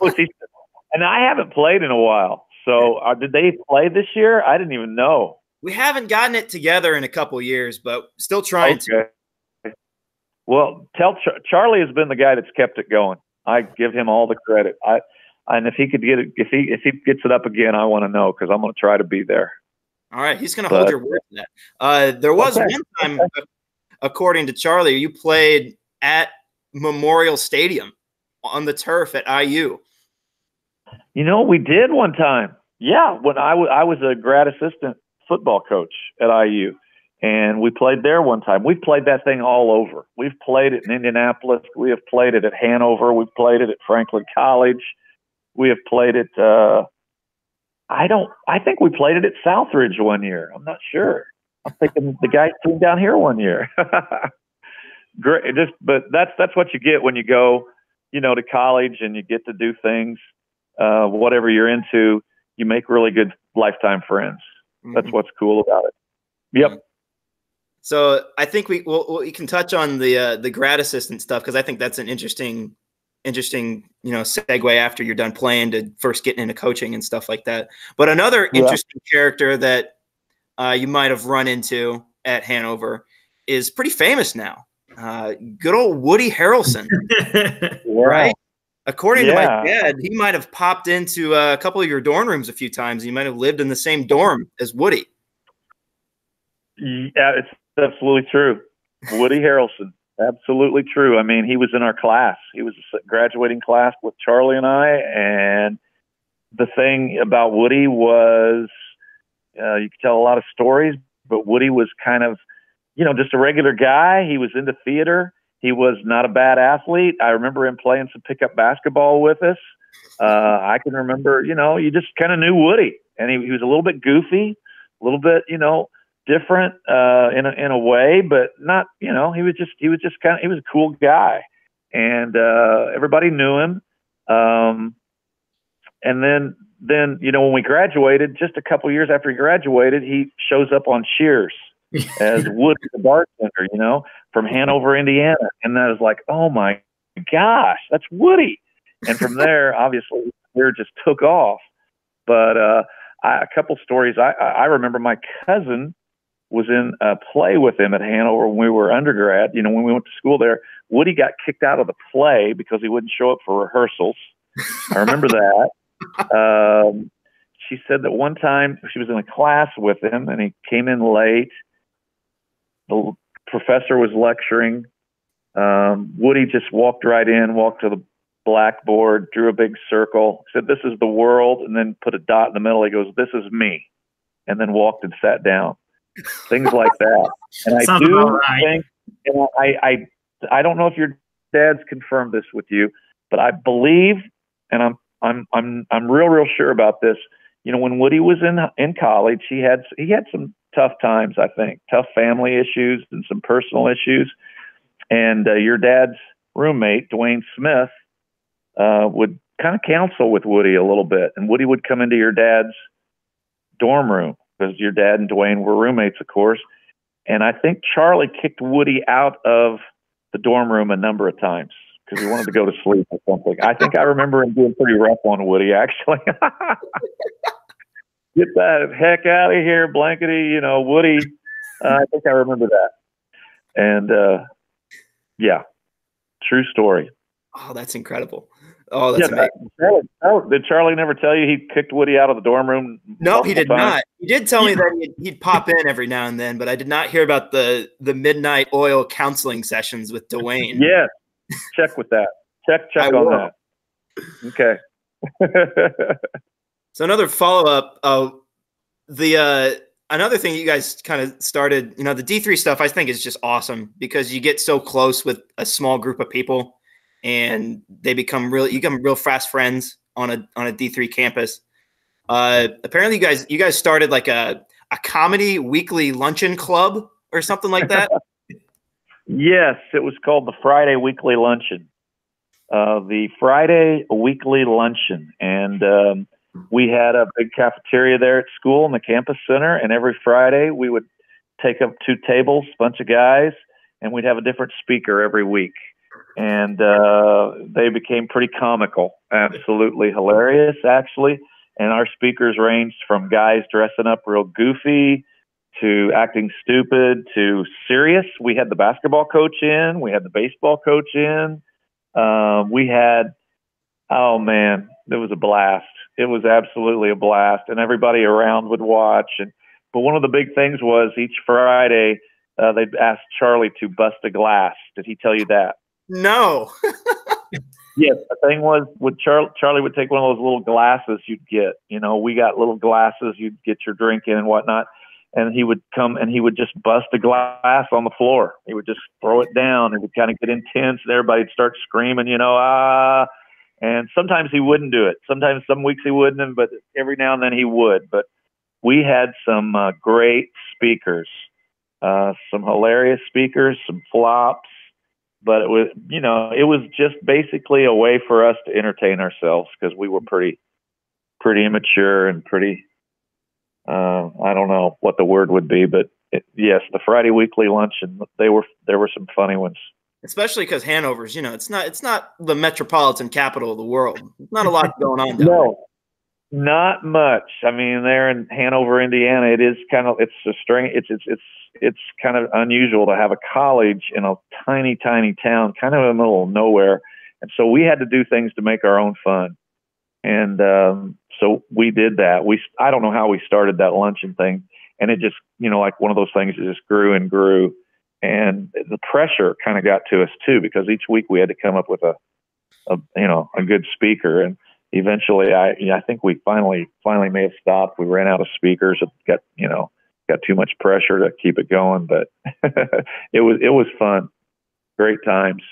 and I haven't played in a while. So uh, did they play this year? I didn't even know. We haven't gotten it together in a couple years, but still trying okay. to. Well, tell Char- Charlie has been the guy that's kept it going. I give him all the credit. I and if he could get it, if he if he gets it up again, I want to know because I'm going to try to be there. All right, he's going to hold your word to that. Uh, there was okay. one time, according to Charlie, you played at Memorial Stadium on the turf at IU. You know, we did one time. Yeah, when I, w- I was a grad assistant football coach at IU, and we played there one time. We've played that thing all over. We've played it in Indianapolis. We have played it at Hanover. We've played it at Franklin College. We have played it. Uh, I don't. I think we played it at Southridge one year. I'm not sure. I'm thinking the guy came down here one year. *laughs* Great. Just, but that's that's what you get when you go, you know, to college and you get to do things, uh, whatever you're into. You make really good lifetime friends. Mm-hmm. That's what's cool about it. Yep. Mm-hmm. So I think we well, we can touch on the uh, the grad assistant stuff because I think that's an interesting interesting you know segue after you're done playing to first getting into coaching and stuff like that. But another yeah. interesting character that uh, you might have run into at Hanover is pretty famous now. Uh, good old Woody Harrelson, *laughs* right? According yeah. to my dad, he might have popped into a couple of your dorm rooms a few times. He might have lived in the same dorm as Woody. Yeah, it's absolutely true. Woody Harrelson, absolutely true. I mean, he was in our class. He was a graduating class with Charlie and I. And the thing about Woody was, uh, you could tell a lot of stories, but Woody was kind of you know, just a regular guy. He was into theater. He was not a bad athlete. I remember him playing some pickup basketball with us. Uh, I can remember, you know, you just kind of knew Woody, and he, he was a little bit goofy, a little bit, you know, different uh, in a, in a way, but not, you know, he was just he was just kind of he was a cool guy, and uh, everybody knew him. Um, and then then you know when we graduated, just a couple years after he graduated, he shows up on Cheers *laughs* as Woody the bartender, you know, from Hanover, Indiana. And that was like, oh my gosh, that's Woody. And from *laughs* there, obviously, there just took off. But uh, I, a couple stories. I, I remember my cousin was in a play with him at Hanover when we were undergrad. You know, when we went to school there, Woody got kicked out of the play because he wouldn't show up for rehearsals. I remember *laughs* that. Um, she said that one time she was in a class with him and he came in late the professor was lecturing. Um, Woody just walked right in, walked to the blackboard, drew a big circle, said, This is the world, and then put a dot in the middle. He goes, This is me. And then walked and sat down. Things like that. *laughs* And I do right. think, and I, I, I don't know if your dad's confirmed this with you, but I believe, and I'm, I'm, I'm, I'm real, real sure about this. You know, when Woody was in in college, he had he had some tough times, I think, tough family issues and some personal issues. And uh, your dad's roommate, Dwayne Smith, uh, would kind of counsel with Woody a little bit. And Woody would come into your dad's dorm room because your dad and Dwayne were roommates, of course. And I think Charlie kicked Woody out of the dorm room a number of times because he wanted to go to sleep or something. I think I remember him being pretty rough on Woody, actually. *laughs* get that heck out of here, blankety, you know, Woody. Uh, I think I remember that. And uh, yeah, true story. Oh, that's incredible. Oh, that's yeah, amazing. Charlie, did Charlie never tell you he kicked Woody out of the dorm room? No, he did times? not. He did tell me that he'd, he'd, pop in every now and then, but I did not hear about the the midnight oil counseling sessions with Dwayne. *laughs* yeah, check with that. Check check I on will. that. Okay. *laughs* So another follow up. Uh, the uh, another thing you guys kind of started, you know, the D three stuff. I think is just awesome because you get so close with a small group of people, and they become real. You become real fast friends on a on a D three campus. Uh, apparently, you guys you guys started like a a comedy weekly luncheon club or something like that. *laughs* Yes, it was called the Friday Weekly Luncheon. Uh, the Friday Weekly Luncheon, and um, we had a big cafeteria there at school in the campus center, and every Friday we would take up two tables, bunch of guys, and we'd have a different speaker every week. And uh, they became pretty comical, absolutely hilarious, actually. And our speakers ranged from guys dressing up real goofy to acting stupid to serious. We had the basketball coach in, we had the baseball coach in, uh, we had, oh man, it was a blast. It was absolutely a blast, and everybody around would watch. And but one of the big things was each Friday uh, they'd ask Charlie to bust a glass. Did he tell you that? No. *laughs* yes, the thing was, would Char- Charlie would take one of those little glasses you'd get. You know, we got little glasses you'd get your drink in and whatnot. And he would come and he would just bust a glass on the floor. He would just throw it down. It would kind of get intense, and everybody'd start screaming, you know, ah. And sometimes he wouldn't do it. Sometimes some weeks he wouldn't, but every now and then he would. But we had some uh, great speakers, uh, some hilarious speakers, some flops, but it was you know it was just basically a way for us to entertain ourselves because we were pretty pretty immature and pretty uh, I don't know what the word would be, but it, yes, the Friday weekly lunch and they were there were some funny ones. Especially because Hanover's, you know, it's not it's not the metropolitan capital of the world. There's not a lot *laughs* going on. no, not much. I mean, there in Hanover, Indiana, it is kind of it's a strange. It's it's it's it's kind of unusual to have a college in a tiny, tiny town, kind of in the middle of nowhere. And so we had to do things to make our own fun. And um, so we did that. We I don't know how we started that luncheon thing, and it just you know like one of those things that just grew and grew. And the pressure kind of got to us too because each week we had to come up with a, a you know a good speaker and eventually I I think we finally finally may have stopped. We ran out of speakers. It got you know got too much pressure to keep it going, but *laughs* it was it was fun. Great times.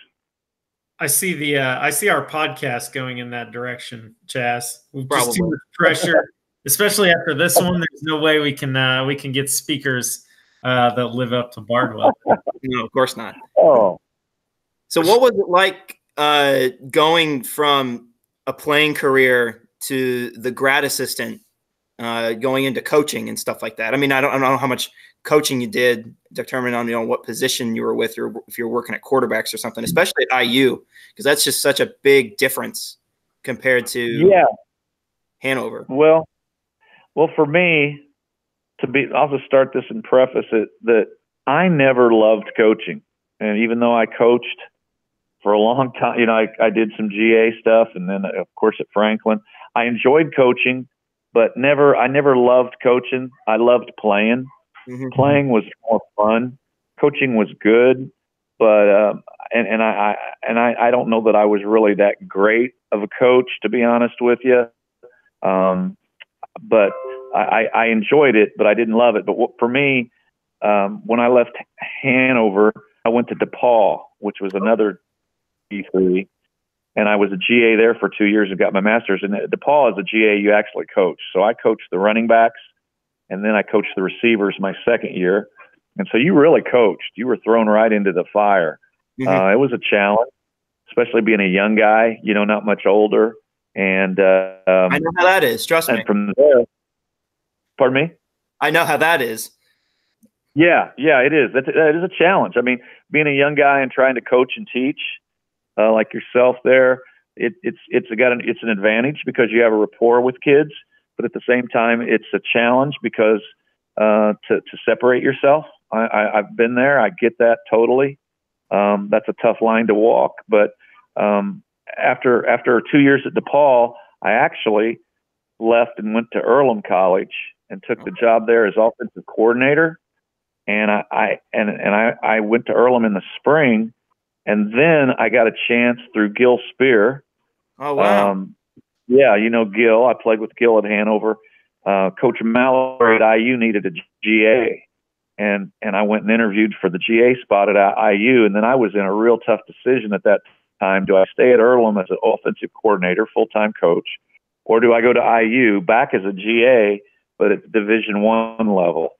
I see the uh, I see our podcast going in that direction, Chaz. We've just too much pressure, *laughs* especially after this one. There's no way we can uh, we can get speakers uh, that live up to Bardwell. *laughs* no, of course not. Oh. So, what was it like uh, going from a playing career to the grad assistant, uh, going into coaching and stuff like that. I mean, I don't, I don't know how much coaching you did determine on you know what position you were with or if you're working at quarterbacks or something, especially at IU, because that's just such a big difference compared to yeah Hanover. Well, well, for me, to be, I'll just start this and preface it that I never loved coaching, and even though I coached for a long time. You know, I, I did some GA stuff, and then of course at Franklin, I enjoyed coaching, but never I never loved coaching. I loved playing. Mm-hmm. Playing was more fun. Coaching was good, but um, and and I, I and I, I don't know that I was really that great of a coach to be honest with you. Um, but I, I enjoyed it, but I didn't love it. But what, for me, um, when I left Hanover, I went to DePauw, which was another D3, and I was a GA there for two years and got my master's. And DePauw, as a GA, you actually coach. So I coached the running backs, and then I coached the receivers my second year. And so you really coached. You were thrown right into the fire. Mm-hmm. Uh, it was a challenge, especially being a young guy. You know, not much older. And uh, um, I know how that is. Trust and me. From there, pardon me. I know how that is. Yeah, yeah, it is. That is a challenge. I mean, being a young guy and trying to coach and teach, uh, like yourself there, it, it's it's got an it's an advantage because you have a rapport with kids, but at the same time, it's a challenge because uh, to to separate yourself. I, I, I've been there. I get that totally. Um, that's a tough line to walk, but um, after after two years at DePauw, I actually left and went to Earlham College and took the job there as offensive coordinator. And I, I and and I, I went to Earlham in the spring and then I got a chance through Gil Spear. Oh wow! Um, yeah, you know Gil. I played with Gil at Hanover. Uh, Coach Mallory at IU needed a GA, and and I went and interviewed for the GA spot at IU. And then I was in a real tough decision at that time: do I stay at Earlham as an offensive coordinator, full time coach, or do I go to IU back as a GA, but at Division One level?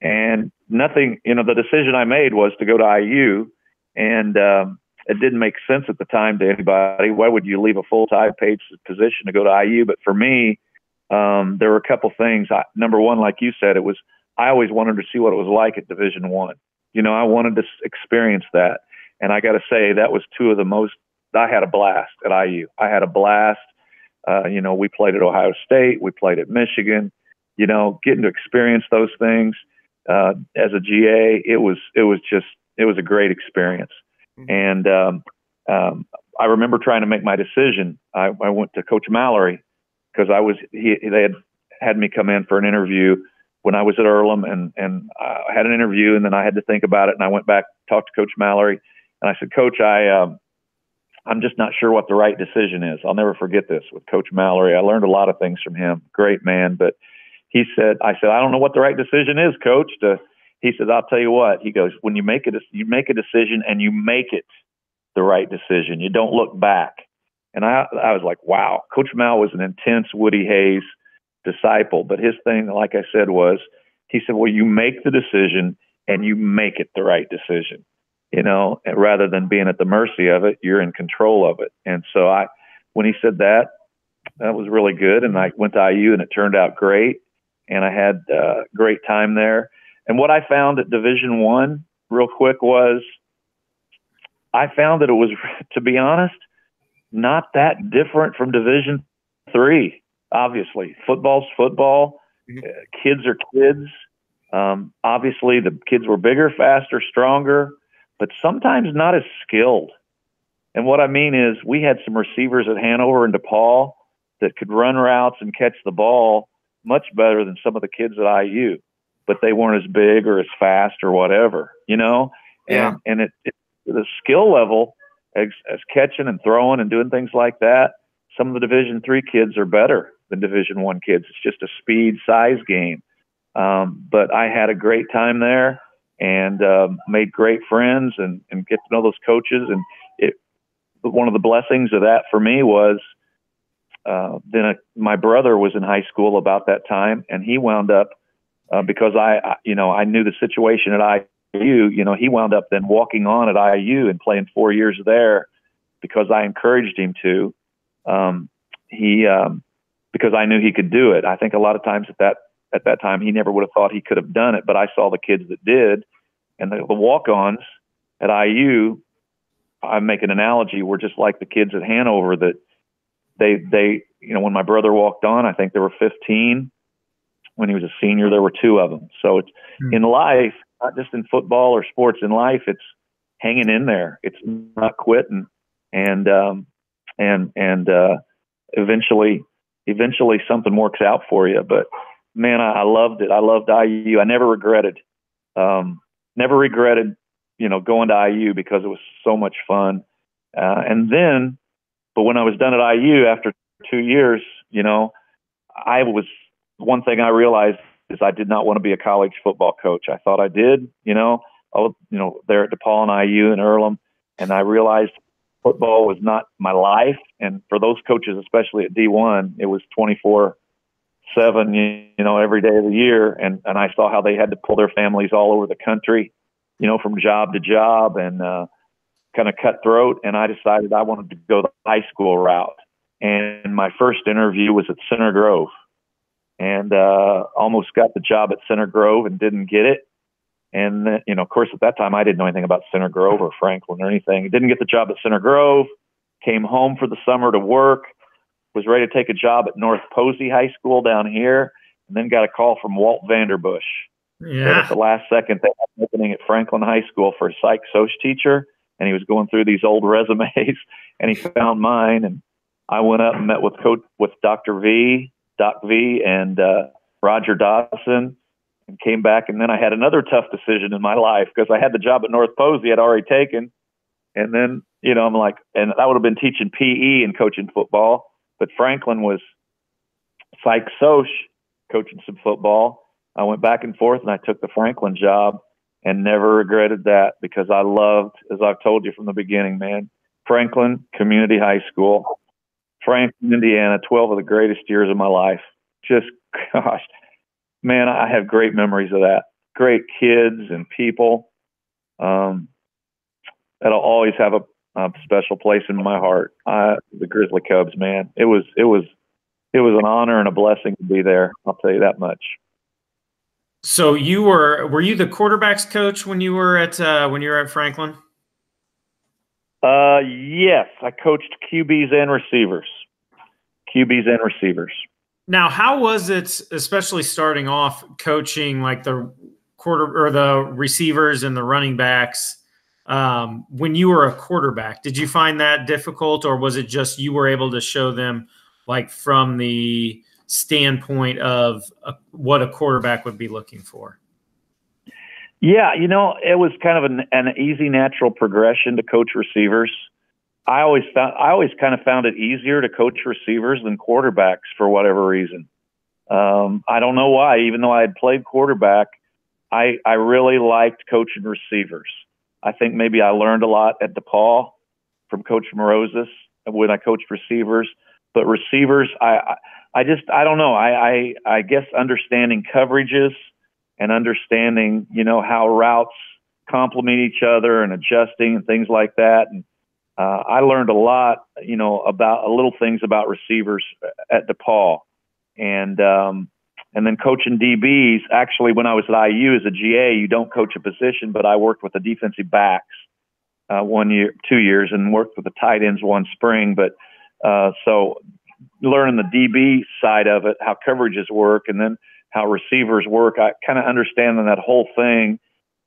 And nothing, you know, the decision I made was to go to IU and um, it didn't make sense at the time to anybody. Why would you leave a full time paid position to go to IU? But for me, um, there were a couple things. I, number one, like you said, it was I always wanted to see what it was like at Division One. You know, I wanted to experience that, and I got to say that was two of the most. I had a blast at IU. I had a blast. Uh, you know, we played at Ohio State, we played at Michigan. You know, getting to experience those things uh, as a GA, it was it was just it was a great experience. Mm-hmm. And um, um, I remember trying to make my decision. I, I went to Coach Mallory because I was he they had had me come in for an interview when I was at Earlham and and I had an interview and then I had to think about it and I went back talked to Coach Mallory and I said, Coach, I um, I'm just not sure what the right decision is. I'll never forget this with Coach Mallory. I learned a lot of things from him. Great man, but he said, I said, I don't know what the right decision is, Coach. To he said, I'll tell you what. He goes, when you make it, you make a decision and you make it the right decision. You don't look back. And I, I was like, wow, Coach Mal was an intense Woody Hayes disciple. But his thing, like I said, was he said, well, you make the decision and you make it the right decision, you know, rather than being at the mercy of it, you're in control of it. And so I, when he said that, that was really good. And I went to IU and it turned out great. And I had a uh, great time there. And what I found at Division One, real quick, was I found that it was, *laughs* to be honest, not that different from Division Three. Obviously, football's football. Mm-hmm. Uh, kids are kids. Um, obviously, the kids were bigger, faster, stronger, but sometimes not as skilled. And what I mean is, we had some receivers at Hanover and DePauw that could run routes and catch the ball much better than some of the kids at IU, but they weren't as big or as fast or whatever, you know. Yeah. And, and it, it the skill level as, as catching and throwing and doing things like that, some of the Division three kids are better than Division one kids. It's just a speed size game. Um, but I had a great time there and um, made great friends and, and get to know those coaches. And it, one of the blessings of that for me was uh, then a, my brother was in high school about that time, and he wound up uh, because I, I, you know, I knew the situation at IU. You know, he wound up then walking on at IU and playing four years there because I encouraged him to. Um, he um, because I knew he could do it. I think a lot of times at that at that time he never would have thought he could have done it, but I saw the kids that did, and the, the walk-ons at IU. I make an analogy. We're just like the kids at Hanover that they they you know when my brother walked on, I think there were 15. When he was a senior, there were two of them. So it's mm. in life, not just in football or sports. In life, it's hanging in there. It's not quitting, and um, and and uh, eventually, eventually something works out for you. But man, I, I loved it. I loved IU. I never regretted, um, never regretted, you know, going to IU because it was so much fun. Uh, and then but when I was done at IU after two years, you know, I was one thing I realized is I did not want to be a college football coach. I thought I did, you know, oh, you know, there at DePauw and IU and Earlham, and I realized football was not my life. And for those coaches, especially at D1, it was 24 seven, you know, every day of the year. And, and I saw how they had to pull their families all over the country, you know, from job to job. And, uh, kind of cutthroat, and I decided I wanted to go the high school route. And my first interview was at Center Grove, and uh, almost got the job at Center Grove and didn't get it. And you know, of course, at that time I didn't know anything about Center Grove or Franklin or anything. Didn't get the job at Center Grove. Came home for the summer to work. Was ready to take a job at North Posey High School down here, and then got a call from Walt Vanderbush. Yeah. At the last second, they had opening at Franklin High School for a psych soc teacher and he was going through these old *laughs* resumes and he found mine and I went up and met with coach with Dr. V, Doc V and uh, Roger Dodson and came back and then I had another tough decision in my life because I had the job at North Posey I'd already taken and then you know I'm like and I would have been teaching PE and coaching football but Franklin was psych soc coaching some football I went back and forth and I took the Franklin job and never regretted that because I loved, as I've told you from the beginning, man, Franklin Community High School, Franklin, Indiana, 12 of the greatest years of my life. Just, *laughs* gosh, man, I have great memories of that. Great kids and people. Um, that'll always have a, a special place in my heart. Uh, the Grizzly Cubs, man, it was it was it was an honor and a blessing to be there. I'll tell you that much. So you were were you the quarterbacks coach when you were at uh, when you were at Franklin? Uh, yes, I coached QBs and receivers. QBs and receivers. Now, how was it, especially starting off coaching like the quarter or the receivers and the running backs? Um, when you were a quarterback, did you find that difficult, or was it just you were able to show them like from the standpoint of a, what a quarterback would be looking for? Yeah, you know, it was kind of an, an easy, natural progression to coach receivers. I always found I always kind of found it easier to coach receivers than quarterbacks for whatever reason. Um, I don't know why. Even though I had played quarterback, I I really liked coaching receivers. I think maybe I learned a lot at DePauw from Coach Mourouzis when I coached receivers. But receivers, I just I don't know. I I, I guess understanding coverages and understanding, you know, how routes complement each other and adjusting and things like that. And uh, I learned a lot, you know, about uh, little things about receivers at DePauw, and um, and then coaching DBs. Actually, when I was at IU as a GA, you don't coach a position, but I worked with the defensive backs uh, one year, two years, and worked with the tight ends one spring. But uh, so learning the DB side of it, how coverages work, and then how receivers work. I kind of understanding that whole thing,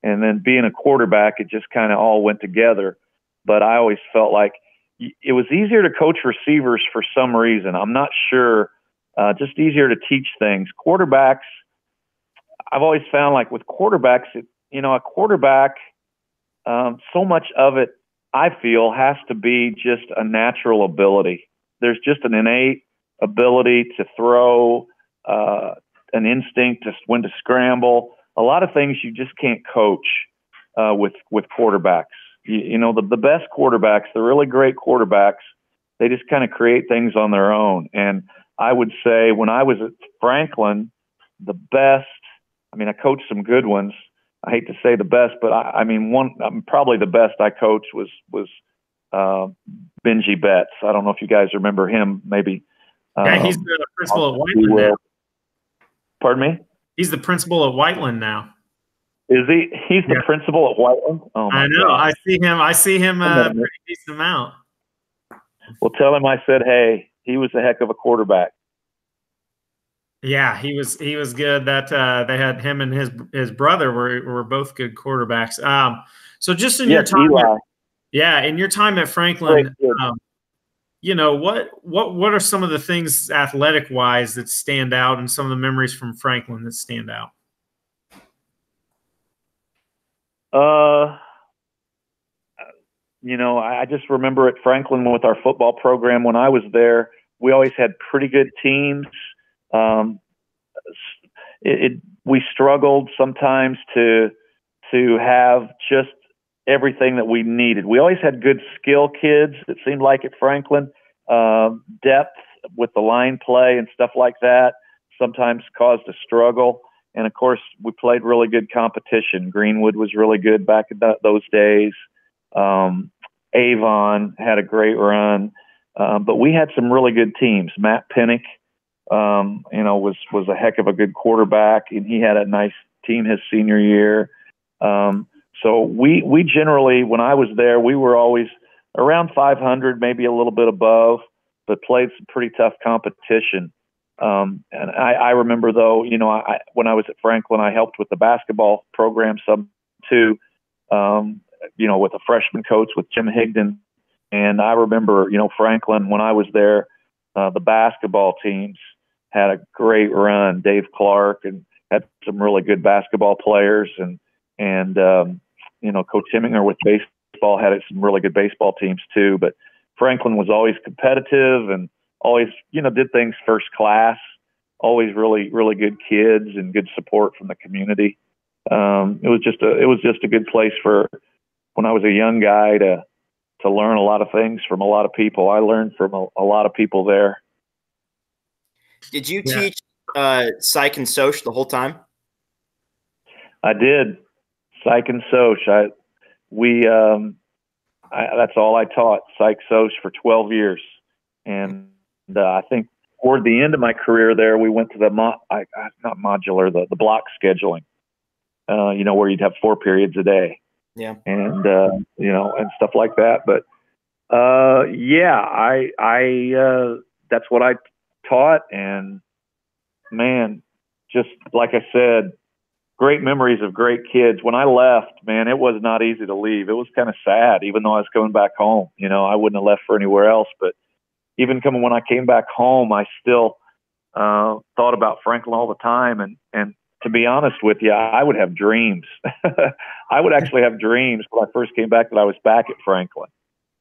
and then being a quarterback, it just kind of all went together. But I always felt like it was easier to coach receivers for some reason. I'm not sure. Uh, just easier to teach things. Quarterbacks, I've always found like with quarterbacks, it, you know, a quarterback, um, so much of it I feel has to be just a natural ability. There's just an innate ability to throw, uh, an instinct to when to scramble. A lot of things you just can't coach uh, with with quarterbacks. You, you know, the the best quarterbacks, the really great quarterbacks, they just kind of create things on their own. And I would say when I was at Franklin, the best. I mean, I coached some good ones. I hate to say the best, but I, I mean, one um, probably the best I coached was was uh, Benji Betts. I don't know if you guys remember him. Maybe. Yeah, um, he's the principal at Whiteland now. Pardon me. He's the principal at Whiteland now. Is he? He's the yeah. principal at Whiteland. Oh I know. God. I see him. I see him uh, pretty decent amount. Well, tell him I said, hey, he was a heck of a quarterback. Yeah, he was. He was good. That uh, they had him and his his brother were were both good quarterbacks. Um, so just in yes, your time, at, yeah, in your time at Franklin, um, you know what what what are some of the things athletic wise that stand out, and some of the memories from Franklin that stand out? Uh, you know, I just remember at Franklin with our football program when I was there, we always had pretty good teams. Um, it, it, we struggled sometimes to to have just everything that we needed. We always had good skill kids. It seemed like at Franklin, uh, depth with the line play and stuff like that sometimes caused a struggle. And of course, we played really good competition. Greenwood was really good back in th- those days. Um, Avon had a great run, um, but we had some really good teams. Matt Pennick, um, you know, was was a heck of a good quarterback, and he had a nice team his senior year. Um, so we we generally, when I was there, we were always around 500, maybe a little bit above, but played some pretty tough competition. Um, and I, I remember though, you know, I, when I was at Franklin, I helped with the basketball program some too, um, you know, with a freshman coach with Jim Higdon. And I remember, you know, Franklin, when I was there, uh, the basketball teams had a great run. Dave Clark and had some really good basketball players and, and, um, you know, Coach Heminger with baseball had some really good baseball teams too. But Franklin was always competitive and, always, you know, did things first class. Always really, really good kids and good support from the community. Um, it was just a, it was just a good place for when I was a young guy to to learn a lot of things from a lot of people. I learned from a, a lot of people there. Did you yeah. teach uh, psych and soch the whole time? I did psych and soch. I we um, I, that's all I taught, psych soc for 12 years. And uh, I think toward the end of my career there, we went to the mo- I, I, not modular, the, the block scheduling. Uh, you know, where you'd have four periods a day. Yeah. And uh, you know, and stuff like that. But uh, yeah, I I uh, that's what I taught, and man, just like I said, great memories of great kids. When I left, man, it was not easy to leave. It was kind of sad, even though I was going back home. You know, I wouldn't have left for anywhere else. But even coming when I came back home, I still uh, thought about Franklin all the time. And and to be honest with you, I would have dreams. *laughs* I would actually have dreams when I first came back that I was back at Franklin.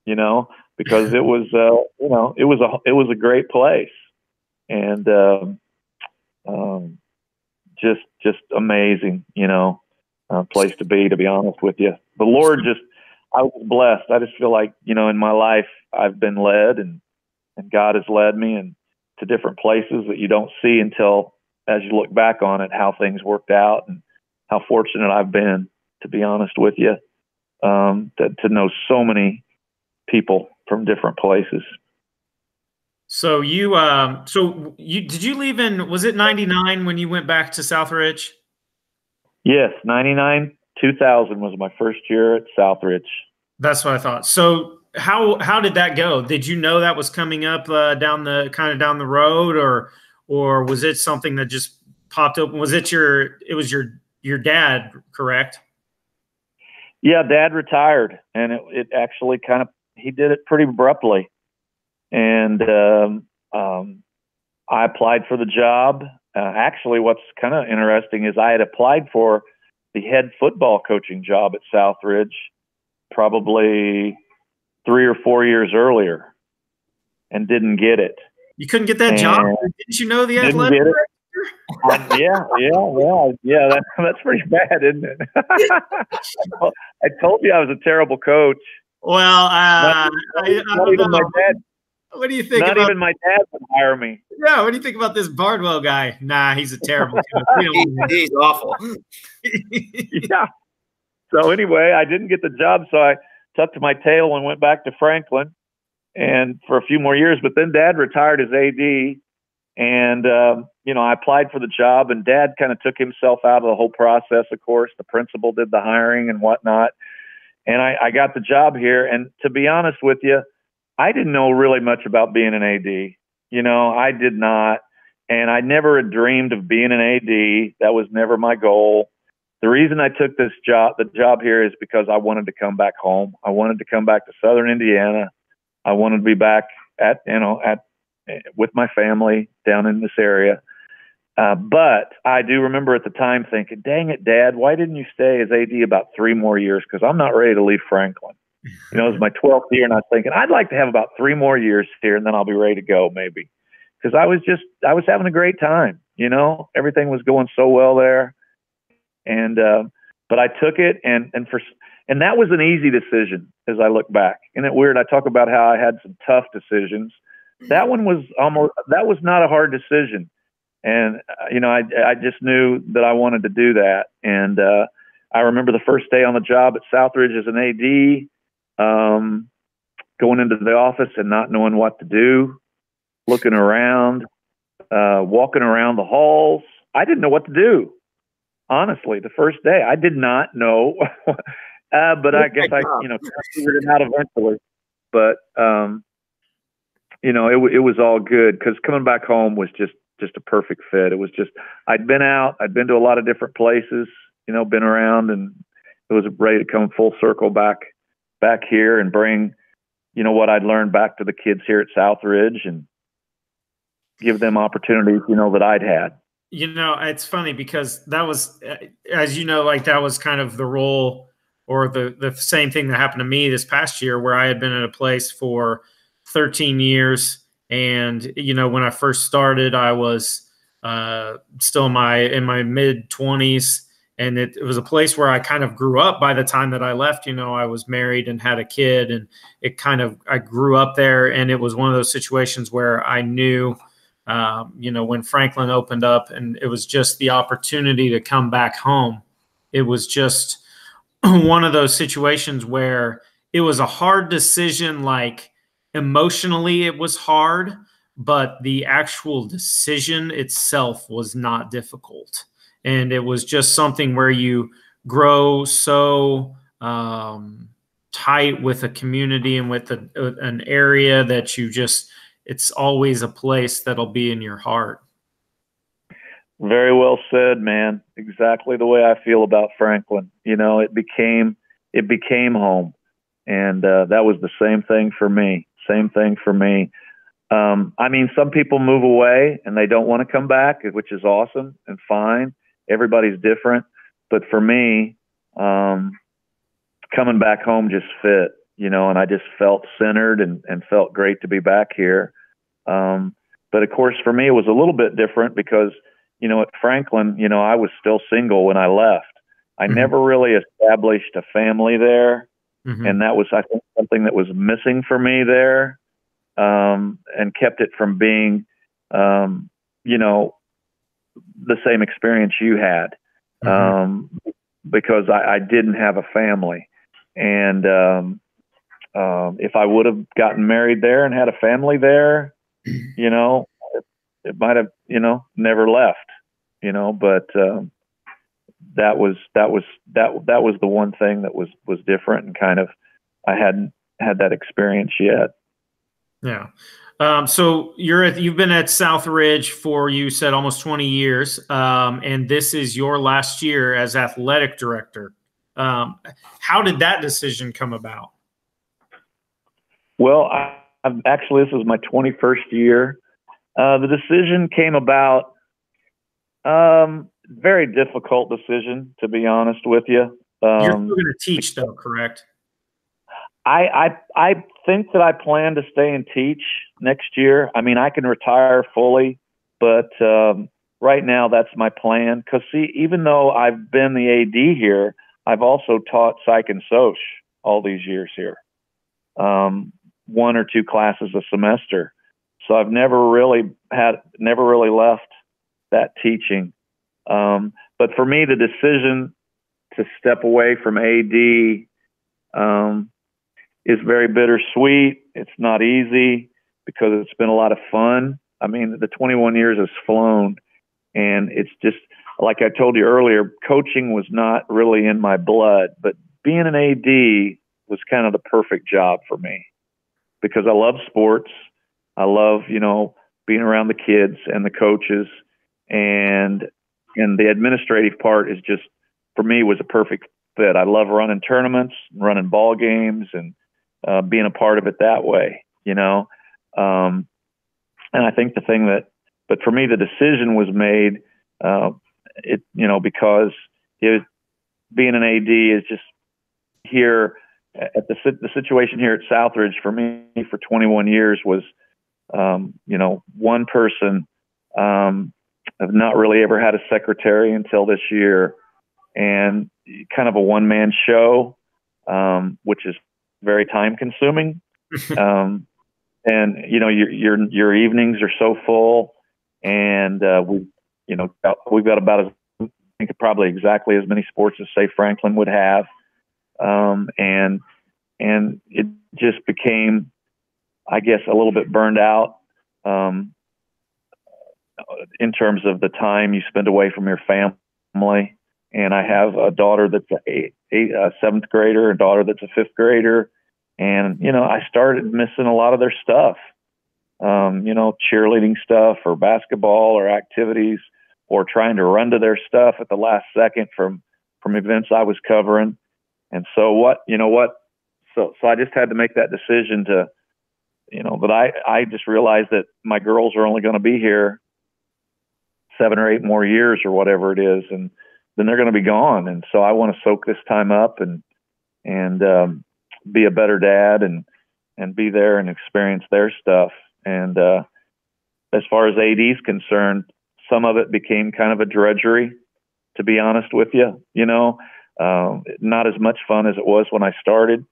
You know, because it was uh, you know it was a it was a great place, and um, um, just just amazing, you know, uh, place to be. To be honest with you, the Lord just I was blessed. I just feel like you know in my life I've been led and and God has led me and to different places that you don't see until as you look back on it how things worked out and how fortunate I've been. To be honest with you, um, to, to know so many people from different places. So you, um, so you did you leave in? Was it '99 when you went back to Southridge? Yes, '99, 2000 was my first year at Southridge. That's what I thought. So how how did that go? Did you know that was coming up uh, down the kind of down the road, or or was it something that just popped open? Was it your it was your your dad, correct? Yeah, dad retired, and it it actually kind of he did it pretty abruptly and um, um, I applied for the job. Uh, actually, what's kind of interesting is I had applied for the head football coaching job at Southridge probably three or four years earlier and didn't get it. You couldn't get that and job? Didn't you know the athletic um, *laughs* yeah, yeah, yeah, yeah. That, *laughs* that's pretty bad, isn't it? *laughs* I told you I was a terrible coach. Well, uh, not, I, I, not even my dad. What do you think? Not about, even my dad would hire me. Yeah, what do you think about this Bardwell guy? Nah, he's a terrible. *laughs* he's awful. *laughs* yeah. So anyway, I didn't get the job, so I tucked my tail and went back to Franklin, and for a few more years. But then Dad retired as AD, and um, you know I applied for the job, and Dad kind of took himself out of the whole process. Of course, the principal did the hiring and whatnot, and I, I got the job here. And to be honest with you I didn't know really much about being an AD. You know, I did not. And I never had dreamed of being an AD. That was never my goal. The reason I took this job, the job here, is because I wanted to come back home. I wanted to come back to Southern Indiana. I wanted to be back at, you know, at with my family down in this area. Uh, but I do remember at the time thinking, "Dang it, Dad, why didn't you stay as AD about three more years? Because I'm not ready to leave Franklin." You know, it was my 12th year, and I was thinking I'd like to have about three more years here, and then I'll be ready to go, maybe. Because I was just I was having a great time. You know, everything was going so well there, and uh, but I took it, and and for and that was an easy decision as I look back. Isn't it weird? I talk about how I had some tough decisions. That one was almost that was not a hard decision, and uh, you know I I just knew that I wanted to do that, and uh, I remember the first day on the job at Southridge as an AD um, going into the office and not knowing what to do, looking around, uh, walking around the halls. I didn't know what to do. Honestly, the first day, I did not know. *laughs* uh, but I guess I, you know, figured it out eventually. But um, you know, it it was all good because coming back home was just just a perfect fit. It was just I'd been out, I'd been to a lot of different places, you know, been around, and it was ready to come full circle back back here and bring, you know, what I'd learned back to the kids here at Southridge and give them opportunities, you know, that I'd had. You know, it's funny because that was, as you know, like that was kind of the role or the the same thing that happened to me this past year, where I had been in a place for 13 years, and you know, when I first started, I was uh, still in my in my mid 20s and it, it, was a place where I kind of grew up by the time that I left. You know, I was married and had a kid, and it kind of I grew up there, and it was one of those situations where I knew, um, you know, when Franklin opened up, and it was just the opportunity to come back home. It was just *clears throat* one of those situations where it was a hard decision. Like emotionally, it was hard, but the actual decision itself was not difficult. And it was just something where you grow so um, tight with a community and with a, an area that you just, it's always a place that'll be in your heart. Very well said, man. Exactly the way I feel about Franklin. You know, it became it became home, and uh, that was the same thing for me. Same thing for me. Um, I mean, some people move away and they don't want to come back, which is awesome and fine. Everybody's different, but for me, um, coming back home just fit, you know, and I just felt centered and, and felt great to be back here. Um, but of course, for me, it was a little bit different because you know, at Franklin, you know, I was still single when I left. I mm-hmm. never really established a family there. Mm-hmm. And that was, I think, something that was missing for me there um, and kept it from being, um, you know, the same experience you had mm-hmm. um, because I, I didn't have a family. And um, um, if I would have gotten married there and had a family there, you know, it might have, you know, never left, you know, but um, that was that was that that was the one thing that was was different and kind of I hadn't had that experience yet. Yeah. Um, so you're at, you've been at Southridge for you said almost 20 years, um, and this is your last year as athletic director. Um, how did that decision come about? Well, I, I'm actually this is my 21st year uh, the decision came about. Um, very difficult decision, to be honest with you. Um, You're still going to teach, though, correct? I, I I think that I plan to stay and teach next year. I mean, I can retire fully, but um, right now that's my plan. Because see, even though I've been the AD here, I've also taught psych and soc all these years here, um, one or two classes a semester. So I've never really had, never really left that teaching. Um, but for me, the decision to step away from AD um, is very bittersweet. It's not easy because it's been a lot of fun. I mean, the 21 years has flown, and it's just like I told you earlier, coaching was not really in my blood, but being an AD was kind of the perfect job for me because I love sports. I love, you know, being around the kids and the coaches and and the administrative part is just for me was a perfect fit. I love running tournaments, running ball games and uh, being a part of it that way, you know. Um, and I think the thing that, but for me, the decision was made, uh, it, you know, because it, being an AD is just here at the the situation here at Southridge for me for 21 years was um, you know, one person. Um, I've not really ever had a secretary until this year, and kind of a one man show, um, which is very time consuming. *laughs* um, and you know, your your your evenings are so full, and uh, we, you know, we've got about as I think probably exactly as many sports as say Franklin would have, um, and and it just became I guess, a little bit burned out um, in terms of the time you spend away from your family. And I have a daughter that's a, a, a seventh grader, a daughter that's a fifth grader, and you know I started missing a lot of their stuff. Um, you know, cheerleading stuff or basketball or activities, or trying to run to their stuff at the last second from from events I was covering. And so what you know what so so I just had to make that decision to you know, but I, I just realized that my girls are only going to be here seven or eight more years or whatever it is. And then they're going to be gone. And so I want to soak this time up and, and, um, be a better dad and, and be there and experience their stuff. And, uh, as far as AD is concerned, some of it became kind of a drudgery, to be honest with you, you know, uh, not as much fun as it was when I started.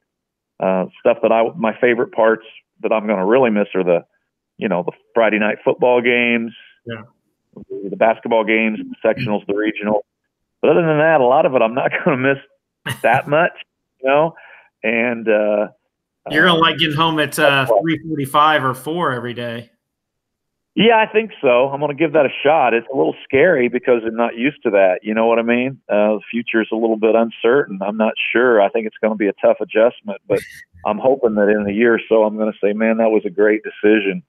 Uh, stuff that I, my favorite parts that I'm going to really miss are the, you know, the Friday night football games, yeah. the basketball games, the sectionals, the regional. But other than that, a lot of it I'm not *laughs* going to miss that much, you know. and uh, you're gonna like getting home at uh, three forty-five or four every day. Yeah, I think so. I'm going to give that a shot. It's a little scary because I'm not used to that. You know what I mean? Uh, the future is a little bit uncertain. I'm not sure. I think it's going to be a tough adjustment, but *laughs* I'm hoping that in a year or so, I'm going to say, man, that was a great decision.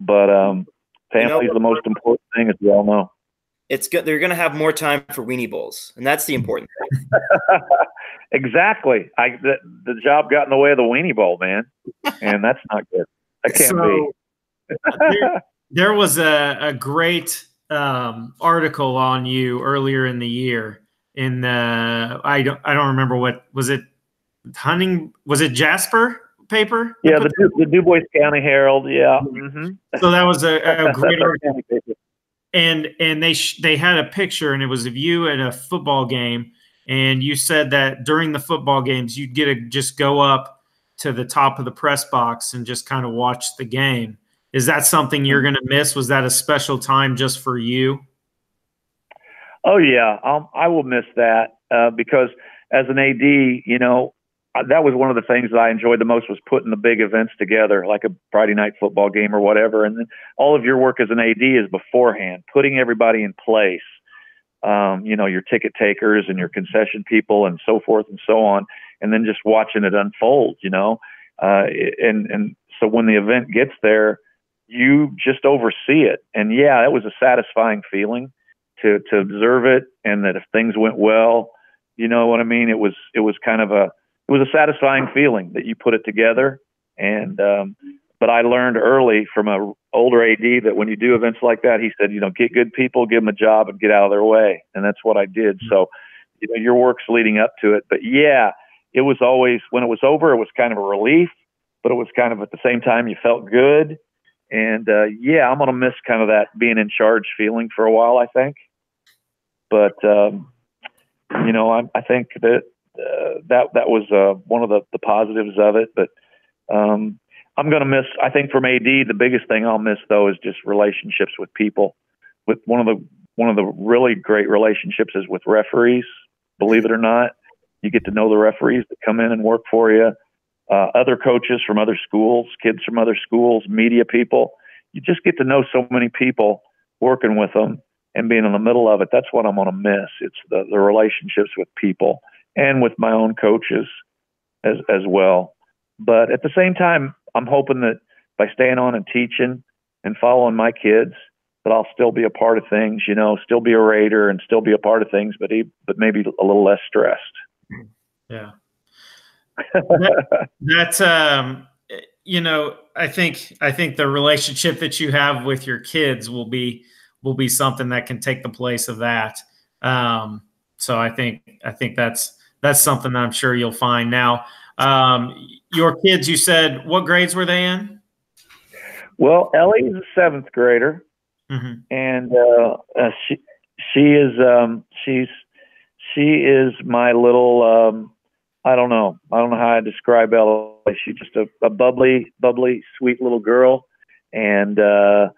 But um, family is the most important thing, as we all know. It's good. They're going to have more time for weenie bowls, and that's the important thing. *laughs* exactly. I the, the job got in the way of the weenie bowl, man, and that's not good. That can't so, be. *laughs* There was a, a great um, article on you earlier in the year in the I don't I don't remember what was it hunting was it Jasper paper? Yeah, the, the Dubois County Herald. Yeah. Mm-hmm. So that was a, a great *laughs* article. And and they sh- they had a picture and it was of you at a football game and you said that during the football games you'd get to just go up to the top of the press box and just kind of watch the game. Is that something you're going to miss? Was that a special time just for you? Oh yeah, I'll, I will miss that uh, because as an AD, you know, that was one of the things that I enjoyed the most was putting the big events together, like a Friday night football game or whatever. And then all of your work as an AD is beforehand, putting everybody in place. Um, you know, your ticket takers and your concession people and so forth and so on, and then just watching it unfold. You know, uh, and and so when the event gets there, you just oversee it. And yeah, it was a satisfying feeling to to observe it, and that if things went well, you know what I mean. It was it was kind of a it was a satisfying feeling that you put it together. And um, but I learned early from a older AD that when you do events like that, he said, you know, get good people, give them a job, and get out of their way. And that's what I did. So, you know, your work's leading up to it. But yeah, it was always when it was over, it was kind of a relief, but it was kind of at the same time you felt good and uh, yeah, I'm gonna miss kind of that being in charge feeling for a while. I think, but um, you know, I, I think that uh, that that was uh, one of the, the positives of it. But um, I'm gonna miss. I think from AD, the biggest thing I'll miss though is just relationships with people. With one of the one of the really great relationships is with referees. Believe it or not, you get to know the referees that come in and work for you uh, other coaches from other schools, kids from other schools, media people. You just get to know so many people working with them and being in the middle of it. That's what I'm going to miss. It's the, the relationships with people and with my own coaches as, as well. But at the same time, I'm hoping that by staying on and teaching and following my kids, that I'll still be a part of things, you know, still be a Raider and still be a part of things, but he, but maybe a little less stressed. Yeah *laughs* that, that's um you know i think i think the relationship that you have with your kids will be will be something that can take the place of that um so i think i think that's that's something that i'm sure you'll find now um your kids you said what grades were they in well ellie is a seventh grader mm-hmm. and uh, uh, she she is um she's she is my little um I don't know. I don't know how I describe Ellie. She's just a, a bubbly, bubbly, sweet little girl, and uh,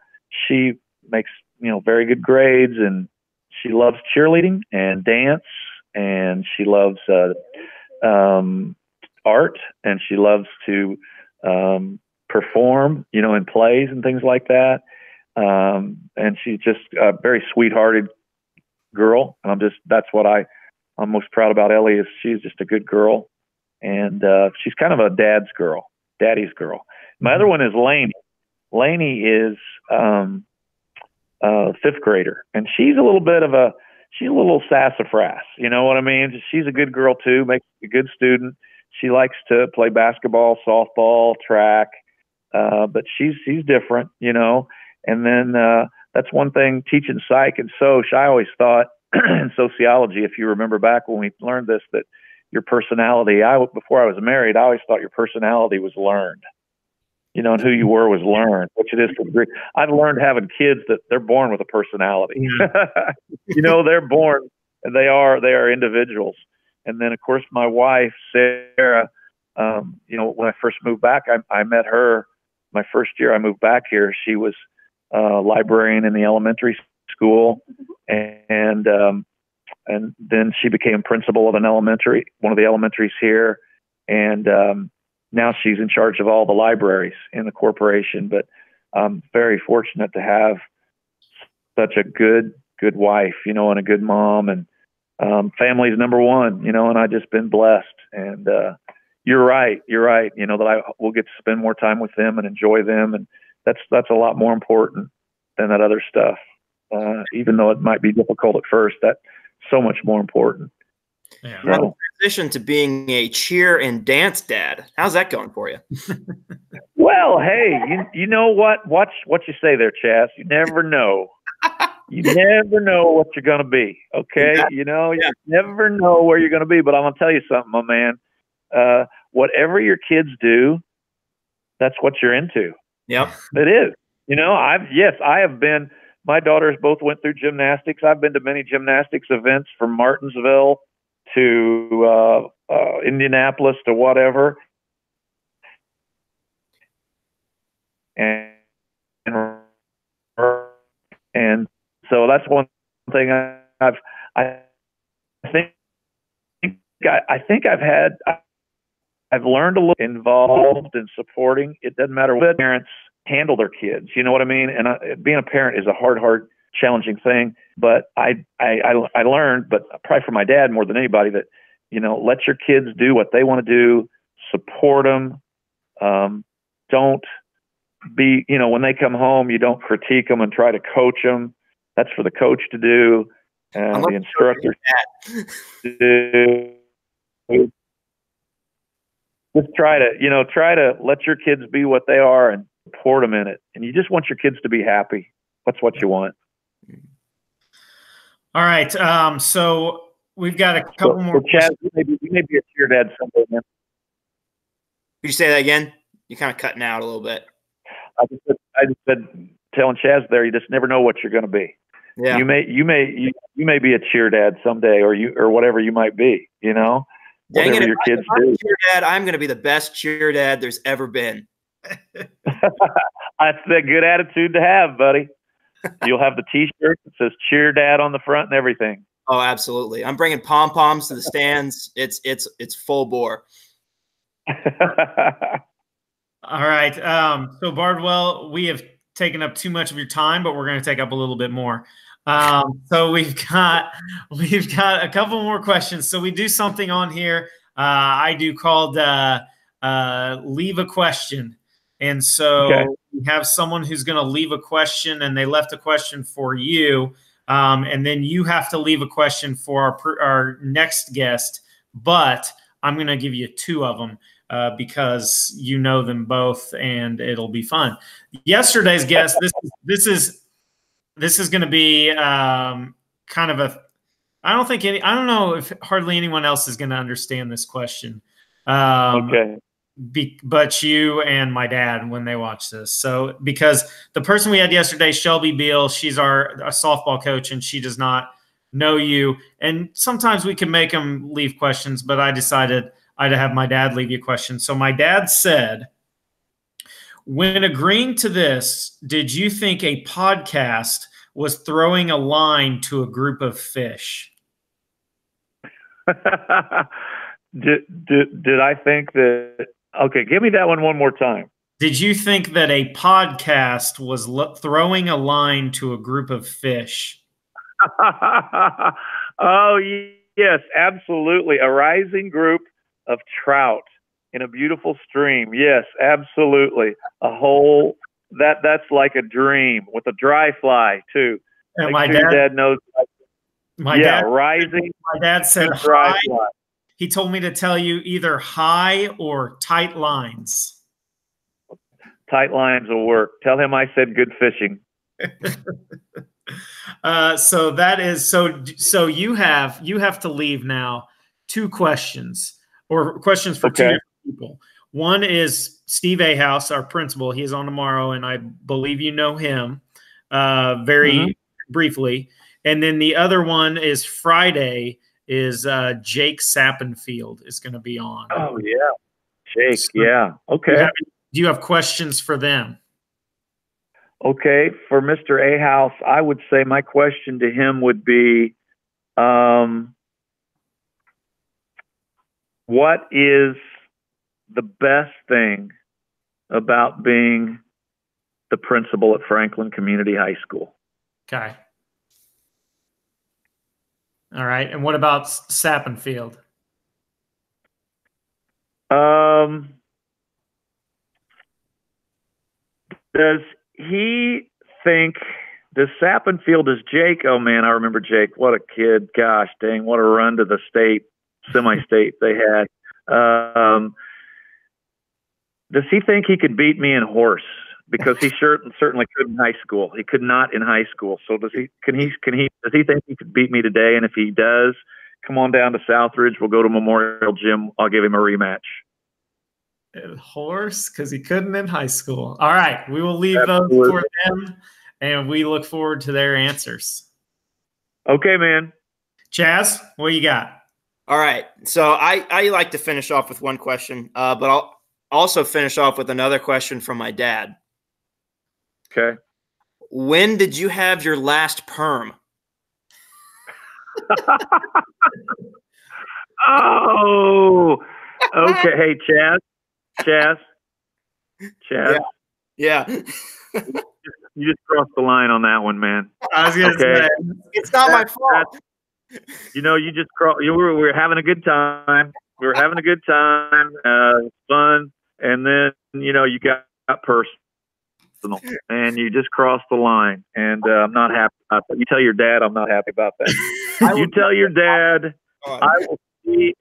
she makes you know very good grades, and she loves cheerleading and dance, and she loves uh, um, art, and she loves to um, perform, you know, in plays and things like that. Um, and she's just a very sweethearted girl, and I'm just that's what I I'm most proud about Ellie is she's just a good girl, and uh, she's kind of a dad's girl, daddy's girl. My other one is Lainey. Lainey is um, a fifth grader, and she's a little bit of a she's a little sassafras. You know what I mean? She's a good girl too, makes a good student. She likes to play basketball, softball, track, uh, but she's she's different, you know. And then uh, that's one thing teaching psych and soc. I always thought *clears throat* in sociology, if you remember back when we learned this, that your personality, I before I was married, I always thought your personality was learned. You know, and who you were was learned, which it is to degree. I've learned having kids that they're born with a personality. Yeah. *laughs* you know, they're born and they are they are individuals. And then of course my wife Sarah, um, you know, when I first moved back, I, I met her my first year I moved back here. She was a librarian in the elementary school, and um, and then she became principal of an elementary, one of the elementaries here, and um, now she's in charge of all the libraries in the corporation. But I'm very fortunate to have such a good good wife, you know, and a good mom, and um, family's number one, you know, and I just been blessed. And uh, you're right, you're right, you know, that I will get to spend more time with them and enjoy them, and that's that's a lot more important than that other stuff. Uh, even though it might be difficult at first, that's so much more important. Yeah. So, transition to being a cheer and dance dad. How's that going for you? *laughs* well, hey, you, you know what? Watch what you say there, Chas. You never know. *laughs* you never know what you're going to be. Okay, yeah. you know, you never know where you're going to be. But I'm going to tell you something, my man. Uh, whatever your kids do, that's what you're into. Yep, it is. You know, I've yes, I have been. My daughters both went through gymnastics. I've been to many gymnastics events from Martinsville to uh, uh, Indianapolis to whatever. And, and so that's one thing I've I think I, I think I've had I've learned a little involved in supporting. It doesn't matter what parents handle their kids. You know what I mean? And I, being a parent is a hard, hard, challenging thing. But I, I, I, I learned, but probably from my dad more than anybody, that you know, let your kids do what they want to do. Support them. Um, don't be, you know, when they come home, you don't critique them and try to coach them. That's for the coach to do, and the instructor to do. Just try to, you know, try to let your kids be what they are and support them in it. And you just want your kids to be happy. That's what you want. All right. Um, so we've got a couple so, more. So Chad, you may, be, you may be a cheer dad someday, man. Could you say that again? You're kind of cutting out a little bit. I just said, I just said telling Chaz there, you just never know what you're going to be. Yeah. You may, you may, you, you may be a cheer dad someday, or you, or whatever you might be. You know, Dang whatever it, your kids do. Cheer dad, I'm going to be the best cheer dad there's ever been. *laughs* *laughs* That's a good attitude to have, buddy. You'll have the T-shirt that says "Cheer Dad" on the front and everything. Oh, absolutely! I'm bringing pom poms to the stands. It's it's it's full bore. *laughs* All right. Um, so Bardwell, we have taken up too much of your time, but we're going to take up a little bit more. Um, so we've got we've got a couple more questions. So we do something on here. Uh, I do called uh, uh, leave a question. And so okay. we have someone who's going to leave a question, and they left a question for you. Um, and then you have to leave a question for our, our next guest. But I'm going to give you two of them uh, because you know them both, and it'll be fun. Yesterday's guest. This is this is this is going to be um, kind of a. I don't think any. I don't know if hardly anyone else is going to understand this question. Um, okay be, but you and my dad when they watch this. So because the person we had yesterday, Shelby Beal, she's our a softball coach, and she does not know you. And sometimes we can make them leave questions, but I decided I'd have my dad leave you questions. So my dad said, when agreeing to this, did you think a podcast was throwing a line to a group of fish? *laughs* did, did, did I think that Okay, give me that one one more time. Did you think that a podcast was throwing a line to a group of fish? *laughs* oh, yes, absolutely. A rising group of trout in a beautiful stream. Yes, absolutely. A whole that that's like a dream with a dry fly too. And my dad, dad, knows. My yeah, dad, rising. My dad said dry fly. He told me to tell you either high or tight lines. Tight lines will work. Tell him I said good fishing. *laughs* uh, so that is so. So you have you have to leave now. Two questions or questions for okay. two different people. One is Steve Ahaus, our principal. He is on tomorrow, and I believe you know him uh, very mm-hmm. briefly. And then the other one is Friday is uh, Jake Sappenfield is going to be on. Oh yeah, Jake. So yeah. Okay. Do you, have, do you have questions for them? Okay, for Mr. Ahaus, I would say my question to him would be, um, what is the best thing about being the principal at Franklin Community High School. Okay. All right. And what about Sappenfield? Um, does he think does Sappenfield is Jake? Oh man, I remember Jake. What a kid! Gosh dang, what a run to the state semi-state they had. Um, does he think he could beat me in horse? Because he sure certainly could in high school. He could not in high school. So does he? Can he? Can he? Does he think he could beat me today? And if he does, come on down to Southridge. We'll go to Memorial Gym. I'll give him a rematch. Horse, because he couldn't in high school. All right, we will leave Absolutely. those for them, and we look forward to their answers. Okay, man. Chaz, what you got? All right. So I, I like to finish off with one question, uh, but I'll also finish off with another question from my dad. Okay. When did you have your last perm? *laughs* oh, okay. Hey, Chaz, Chaz, Chaz. Yeah. yeah. you just crossed the line on that one, man. I was gonna okay. say it's not my fault. You know, you just cross. You were we were having a good time. We were having a good time, uh, fun, and then you know you got, got personal, and you just crossed the line, and uh, I'm not happy about that. You tell your dad I'm not happy about that. *laughs* you tell your dad I will see.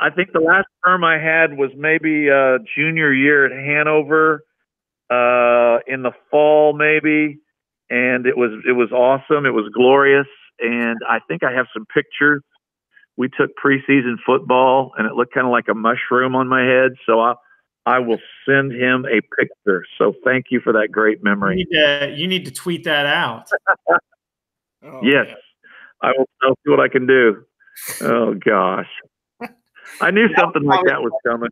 I think the last term I had was maybe uh, junior year at Hanover uh, in the fall, maybe, and it was it was awesome. It was glorious, and I think I have some pictures. We took preseason football, and it looked kind of like a mushroom on my head. So I I will send him a picture. So thank you for that great memory. You need to, you need to tweet that out. *laughs* oh, yes, man. I will. I'll see what I can do. Oh *laughs* gosh. I knew something like that was coming.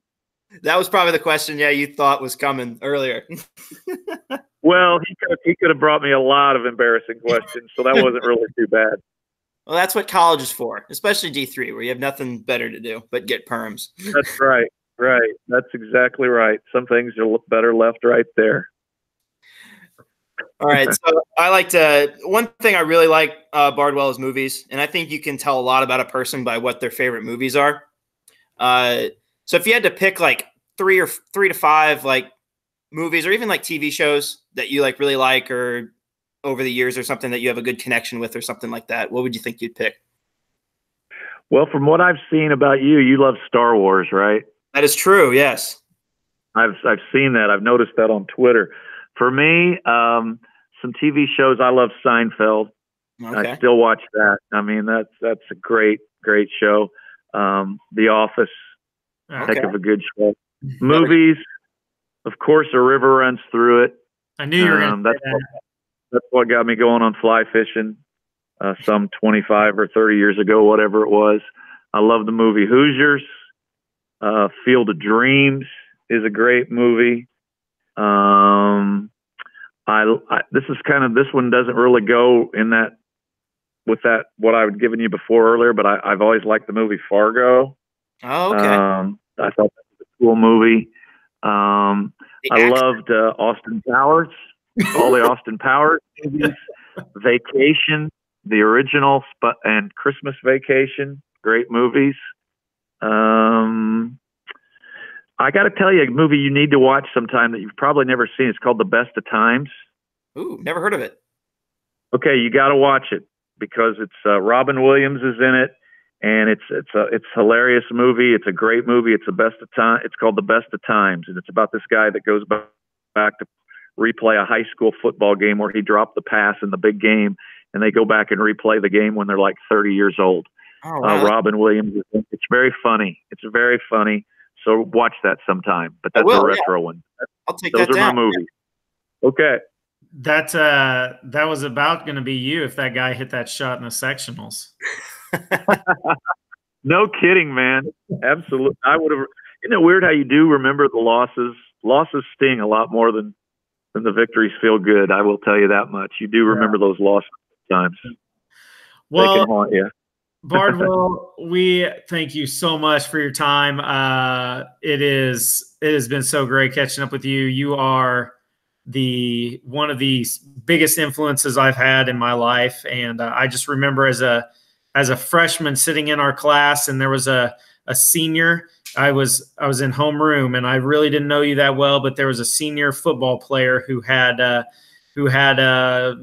That was probably the question. Yeah, you thought was coming earlier. *laughs* well, he could, he could have brought me a lot of embarrassing questions, so that wasn't really too bad. Well, that's what college is for, especially D three, where you have nothing better to do but get perms. That's right, right. That's exactly right. Some things are better left right there. All right. *laughs* So I like to. One thing I really like uh, Bardwell is movies, and I think you can tell a lot about a person by what their favorite movies are. Uh, so if you had to pick like three or three to five like movies or even like TV shows that you like really like or over the years or something that you have a good connection with or something like that, what would you think you'd pick? Well, from what I've seen about you, you love Star Wars, right? That is true. Yes. I've I've seen that. I've noticed that on Twitter. For me, um, some TV shows. I love Seinfeld. Okay. I still watch that. I mean, that's that's a great great show. Um, the Office, okay. heck of a good show. Movies, of course, a river runs through it. I knew you were um, that's that. what, that's what got me going on fly fishing. Uh, some 25 or 30 years ago, whatever it was. I love the movie Hoosiers. Uh, Field of Dreams is a great movie. Um, I, I, this is kind of this one doesn't really go in that with that what I had given you before earlier, but I, have always liked the movie Fargo. Oh, okay. Um, I thought that was a cool movie. Um, I loved uh, Austin Powers, all the *laughs* Austin Powers movies, Vacation, the original, and Christmas Vacation, great movies. Um, I got to tell you, a movie you need to watch sometime that you've probably never seen. It's called The Best of Times. Ooh, never heard of it. Okay, you got to watch it because it's uh, Robin Williams is in it, and it's it's a it's a hilarious movie. It's a great movie. It's the best of time. It's called The Best of Times, and it's about this guy that goes back to replay a high school football game where he dropped the pass in the big game, and they go back and replay the game when they're like 30 years old. Oh, wow. uh, Robin Williams. It's very funny. It's very funny. So watch that sometime. But that's will, a retro yeah. one. I'll take Those that are down. my movies. Okay. That uh, that was about going to be you if that guy hit that shot in the sectionals. *laughs* *laughs* no kidding, man. Absolutely. I would have. Isn't it weird how you do remember the losses? Losses sting a lot more than than the victories feel good. I will tell you that much. You do remember yeah. those losses times. Well, haunt you. Bardwell, we thank you so much for your time. Uh, it is it has been so great catching up with you. You are the one of the biggest influences I've had in my life, and uh, I just remember as a as a freshman sitting in our class, and there was a a senior. I was I was in homeroom, and I really didn't know you that well, but there was a senior football player who had uh, who had uh,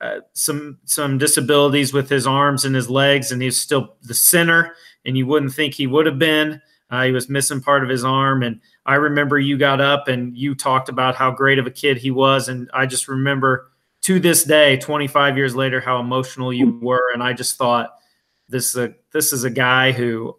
uh, some some disabilities with his arms and his legs, and he's still the center. And you wouldn't think he would have been. Uh, he was missing part of his arm, and I remember you got up and you talked about how great of a kid he was, and I just remember to this day, 25 years later, how emotional you were, and I just thought this is a this is a guy who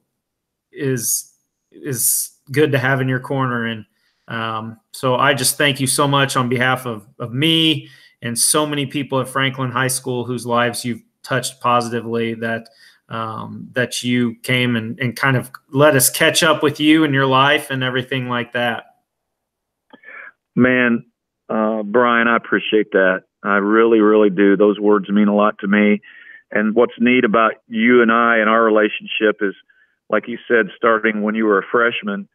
is is good to have in your corner, and um, so I just thank you so much on behalf of of me and so many people at Franklin High School whose lives you've touched positively that um, that you came and, and kind of let us catch up with you and your life and everything like that. Man, uh, Brian, I appreciate that. I really, really do. Those words mean a lot to me. And what's neat about you and I and our relationship is, like you said, starting when you were a freshman,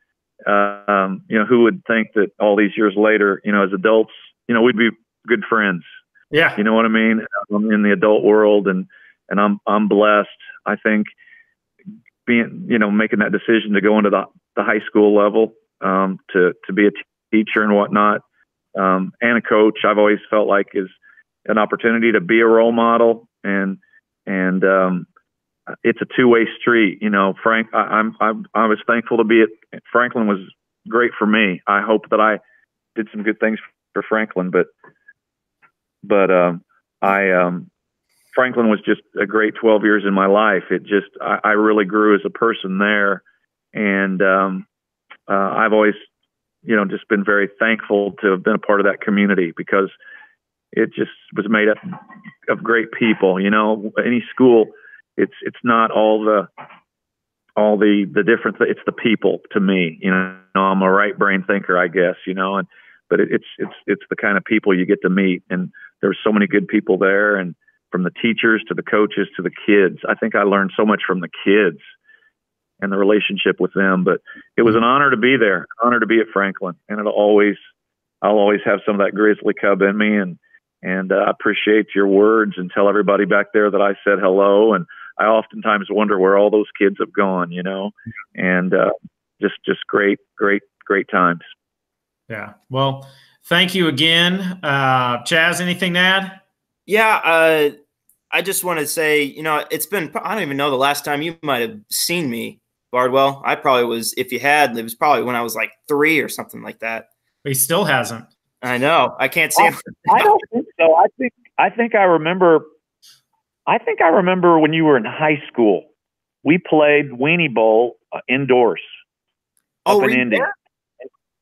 uh, um, you know, who would think that all these years later, you know, as adults, you know, we'd be good friends. Yeah. You know what I mean? I'm in the adult world and, and I'm, I'm blessed. I think being, you know, making that decision to go into the, the high school level, um, to, to be a t- teacher and whatnot, um, and a coach, I've always felt like is an opportunity to be a role model and, and, um, it's a two-way street. You know, Frank, I, I'm, I'm, I was thankful to be at Franklin was great for me. I hope that I did some good things for Franklin, but but um, I um, Franklin was just a great 12 years in my life. It just I, I really grew as a person there, and um, uh, I've always you know just been very thankful to have been a part of that community because it just was made up of great people. You know, any school, it's it's not all the all the the different it's the people to me you know i'm a right brain thinker i guess you know and but it, it's it's it's the kind of people you get to meet and there's so many good people there and from the teachers to the coaches to the kids. I think I learned so much from the kids and the relationship with them. But it was an honor to be there, an honor to be at Franklin, and it'll always, I'll always have some of that grizzly cub in me, and and uh, I appreciate your words and tell everybody back there that I said hello. And I oftentimes wonder where all those kids have gone, you know, and uh, just just great, great, great times. Yeah. Well, thank you again. Uh, Chaz, anything to add? Yeah. Uh, I just want to say, you know, it's been, I don't even know the last time you might have seen me, Bardwell. I probably was, if you had, it was probably when I was like three or something like that. He still hasn't. I know. I can't see. him. *laughs* I don't think so. I think, I think I remember, I think I remember when you were in high school, we played Weenie Bowl uh, indoors oh, up in Indy. There?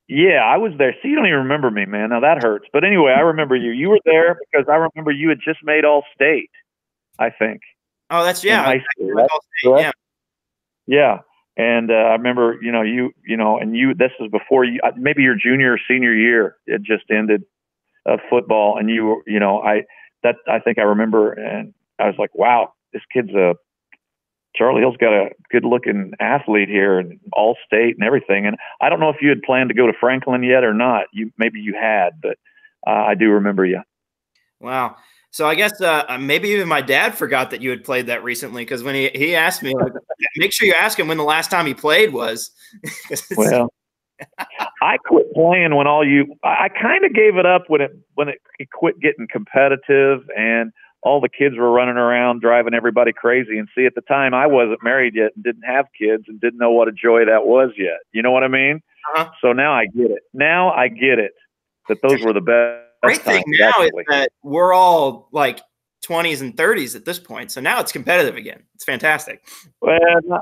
Yeah, I was there. See, you don't even remember me, man. Now that hurts. But anyway, I remember you. You were there because I remember you had just made All State. I think. Oh, that's yeah. High school, right? State, yeah. Yeah, and uh, I remember, you know, you, you know, and you. This was before you. Uh, maybe your junior or senior year. It just ended of football, and you, you know, I that I think I remember, and I was like, wow, this kid's a Charlie Hill's got a good looking athlete here and all state and everything. And I don't know if you had planned to go to Franklin yet or not. You maybe you had, but uh, I do remember you. Wow. So I guess uh, uh maybe even my dad forgot that you had played that recently because when he, he asked me, like, *laughs* make sure you ask him when the last time he played was. *laughs* well, I quit playing when all you. I kind of gave it up when it when it, it quit getting competitive and all the kids were running around driving everybody crazy. And see, at the time, I wasn't married yet and didn't have kids and didn't know what a joy that was yet. You know what I mean? Uh-huh. So now I get it. Now I get it that those were the best. Great thing now actually. is that we're all like 20s and 30s at this point. So now it's competitive again. It's fantastic. Well,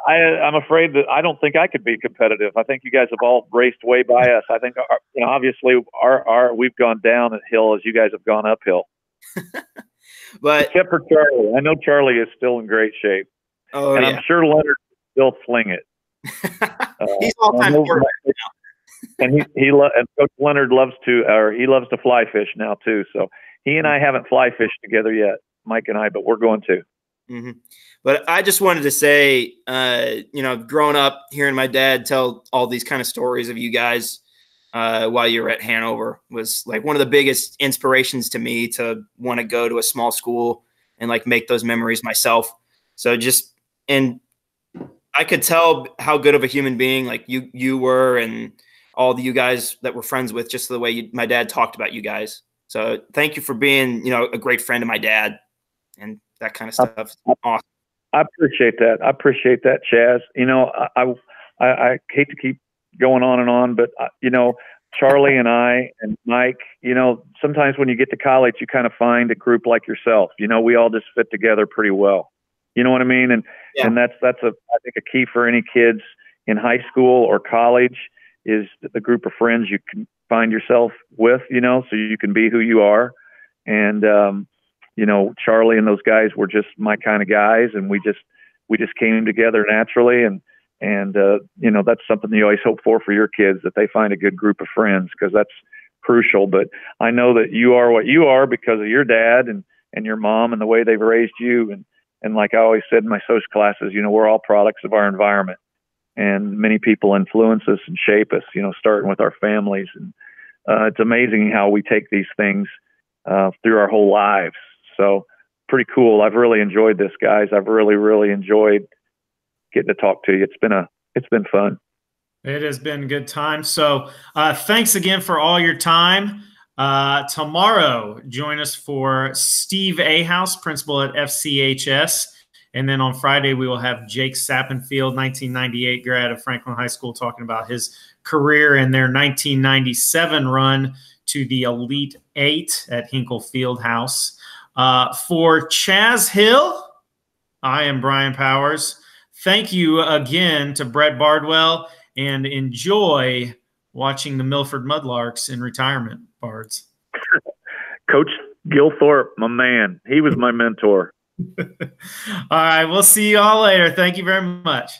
I, I'm afraid that I don't think I could be competitive. I think you guys have all raced way by us. I think, our, uh, you know, obviously, our, our we've gone down a hill as you guys have gone uphill. *laughs* But except for Charlie, I know Charlie is still in great shape. Oh, and yeah. I'm sure Leonard still fling it. *laughs* uh, He's all time *laughs* and he he lo- and Coach Leonard loves to or he loves to fly fish now too. So he and I haven't fly fished together yet, Mike and I, but we're going to. Mm-hmm. But I just wanted to say, uh, you know, growing up hearing my dad tell all these kind of stories of you guys uh, while you were at Hanover was like one of the biggest inspirations to me to want to go to a small school and like make those memories myself. So just and I could tell how good of a human being like you you were and all the you guys that were friends with just the way you, my dad talked about you guys. So thank you for being, you know, a great friend of my dad and that kind of stuff. Awesome. I appreciate that. I appreciate that, Chaz. You know, I, I, I hate to keep going on and on, but uh, you know, Charlie and I and Mike, you know, sometimes when you get to college, you kind of find a group like yourself. You know, we all just fit together pretty well. You know what I mean? And yeah. and that's that's a I think a key for any kids in high school or college is the group of friends you can find yourself with. You know, so you can be who you are. And um, you know, Charlie and those guys were just my kind of guys, and we just we just came together naturally, and and uh, you know that's something you always hope for for your kids that they find a good group of friends because that's crucial. But I know that you are what you are because of your dad and and your mom and the way they've raised you, and and like I always said in my social classes, you know, we're all products of our environment, and many people influence us and shape us. You know, starting with our families, and uh, it's amazing how we take these things uh, through our whole lives. So pretty cool. I've really enjoyed this, guys. I've really, really enjoyed getting to talk to you. It's been a, it's been fun. It has been a good time. So uh, thanks again for all your time. Uh, tomorrow, join us for Steve Ahaus, principal at FCHS. And then on Friday, we will have Jake Sappenfield, 1998 grad of Franklin High School, talking about his career and their 1997 run to the Elite Eight at Hinkle Fieldhouse. Uh, for Chaz Hill, I am Brian Powers. Thank you again to Brett Bardwell and enjoy watching the Milford Mudlarks in retirement, Bards. *laughs* Coach Gilthorpe, my man. He was my mentor. *laughs* all right. We'll see you all later. Thank you very much.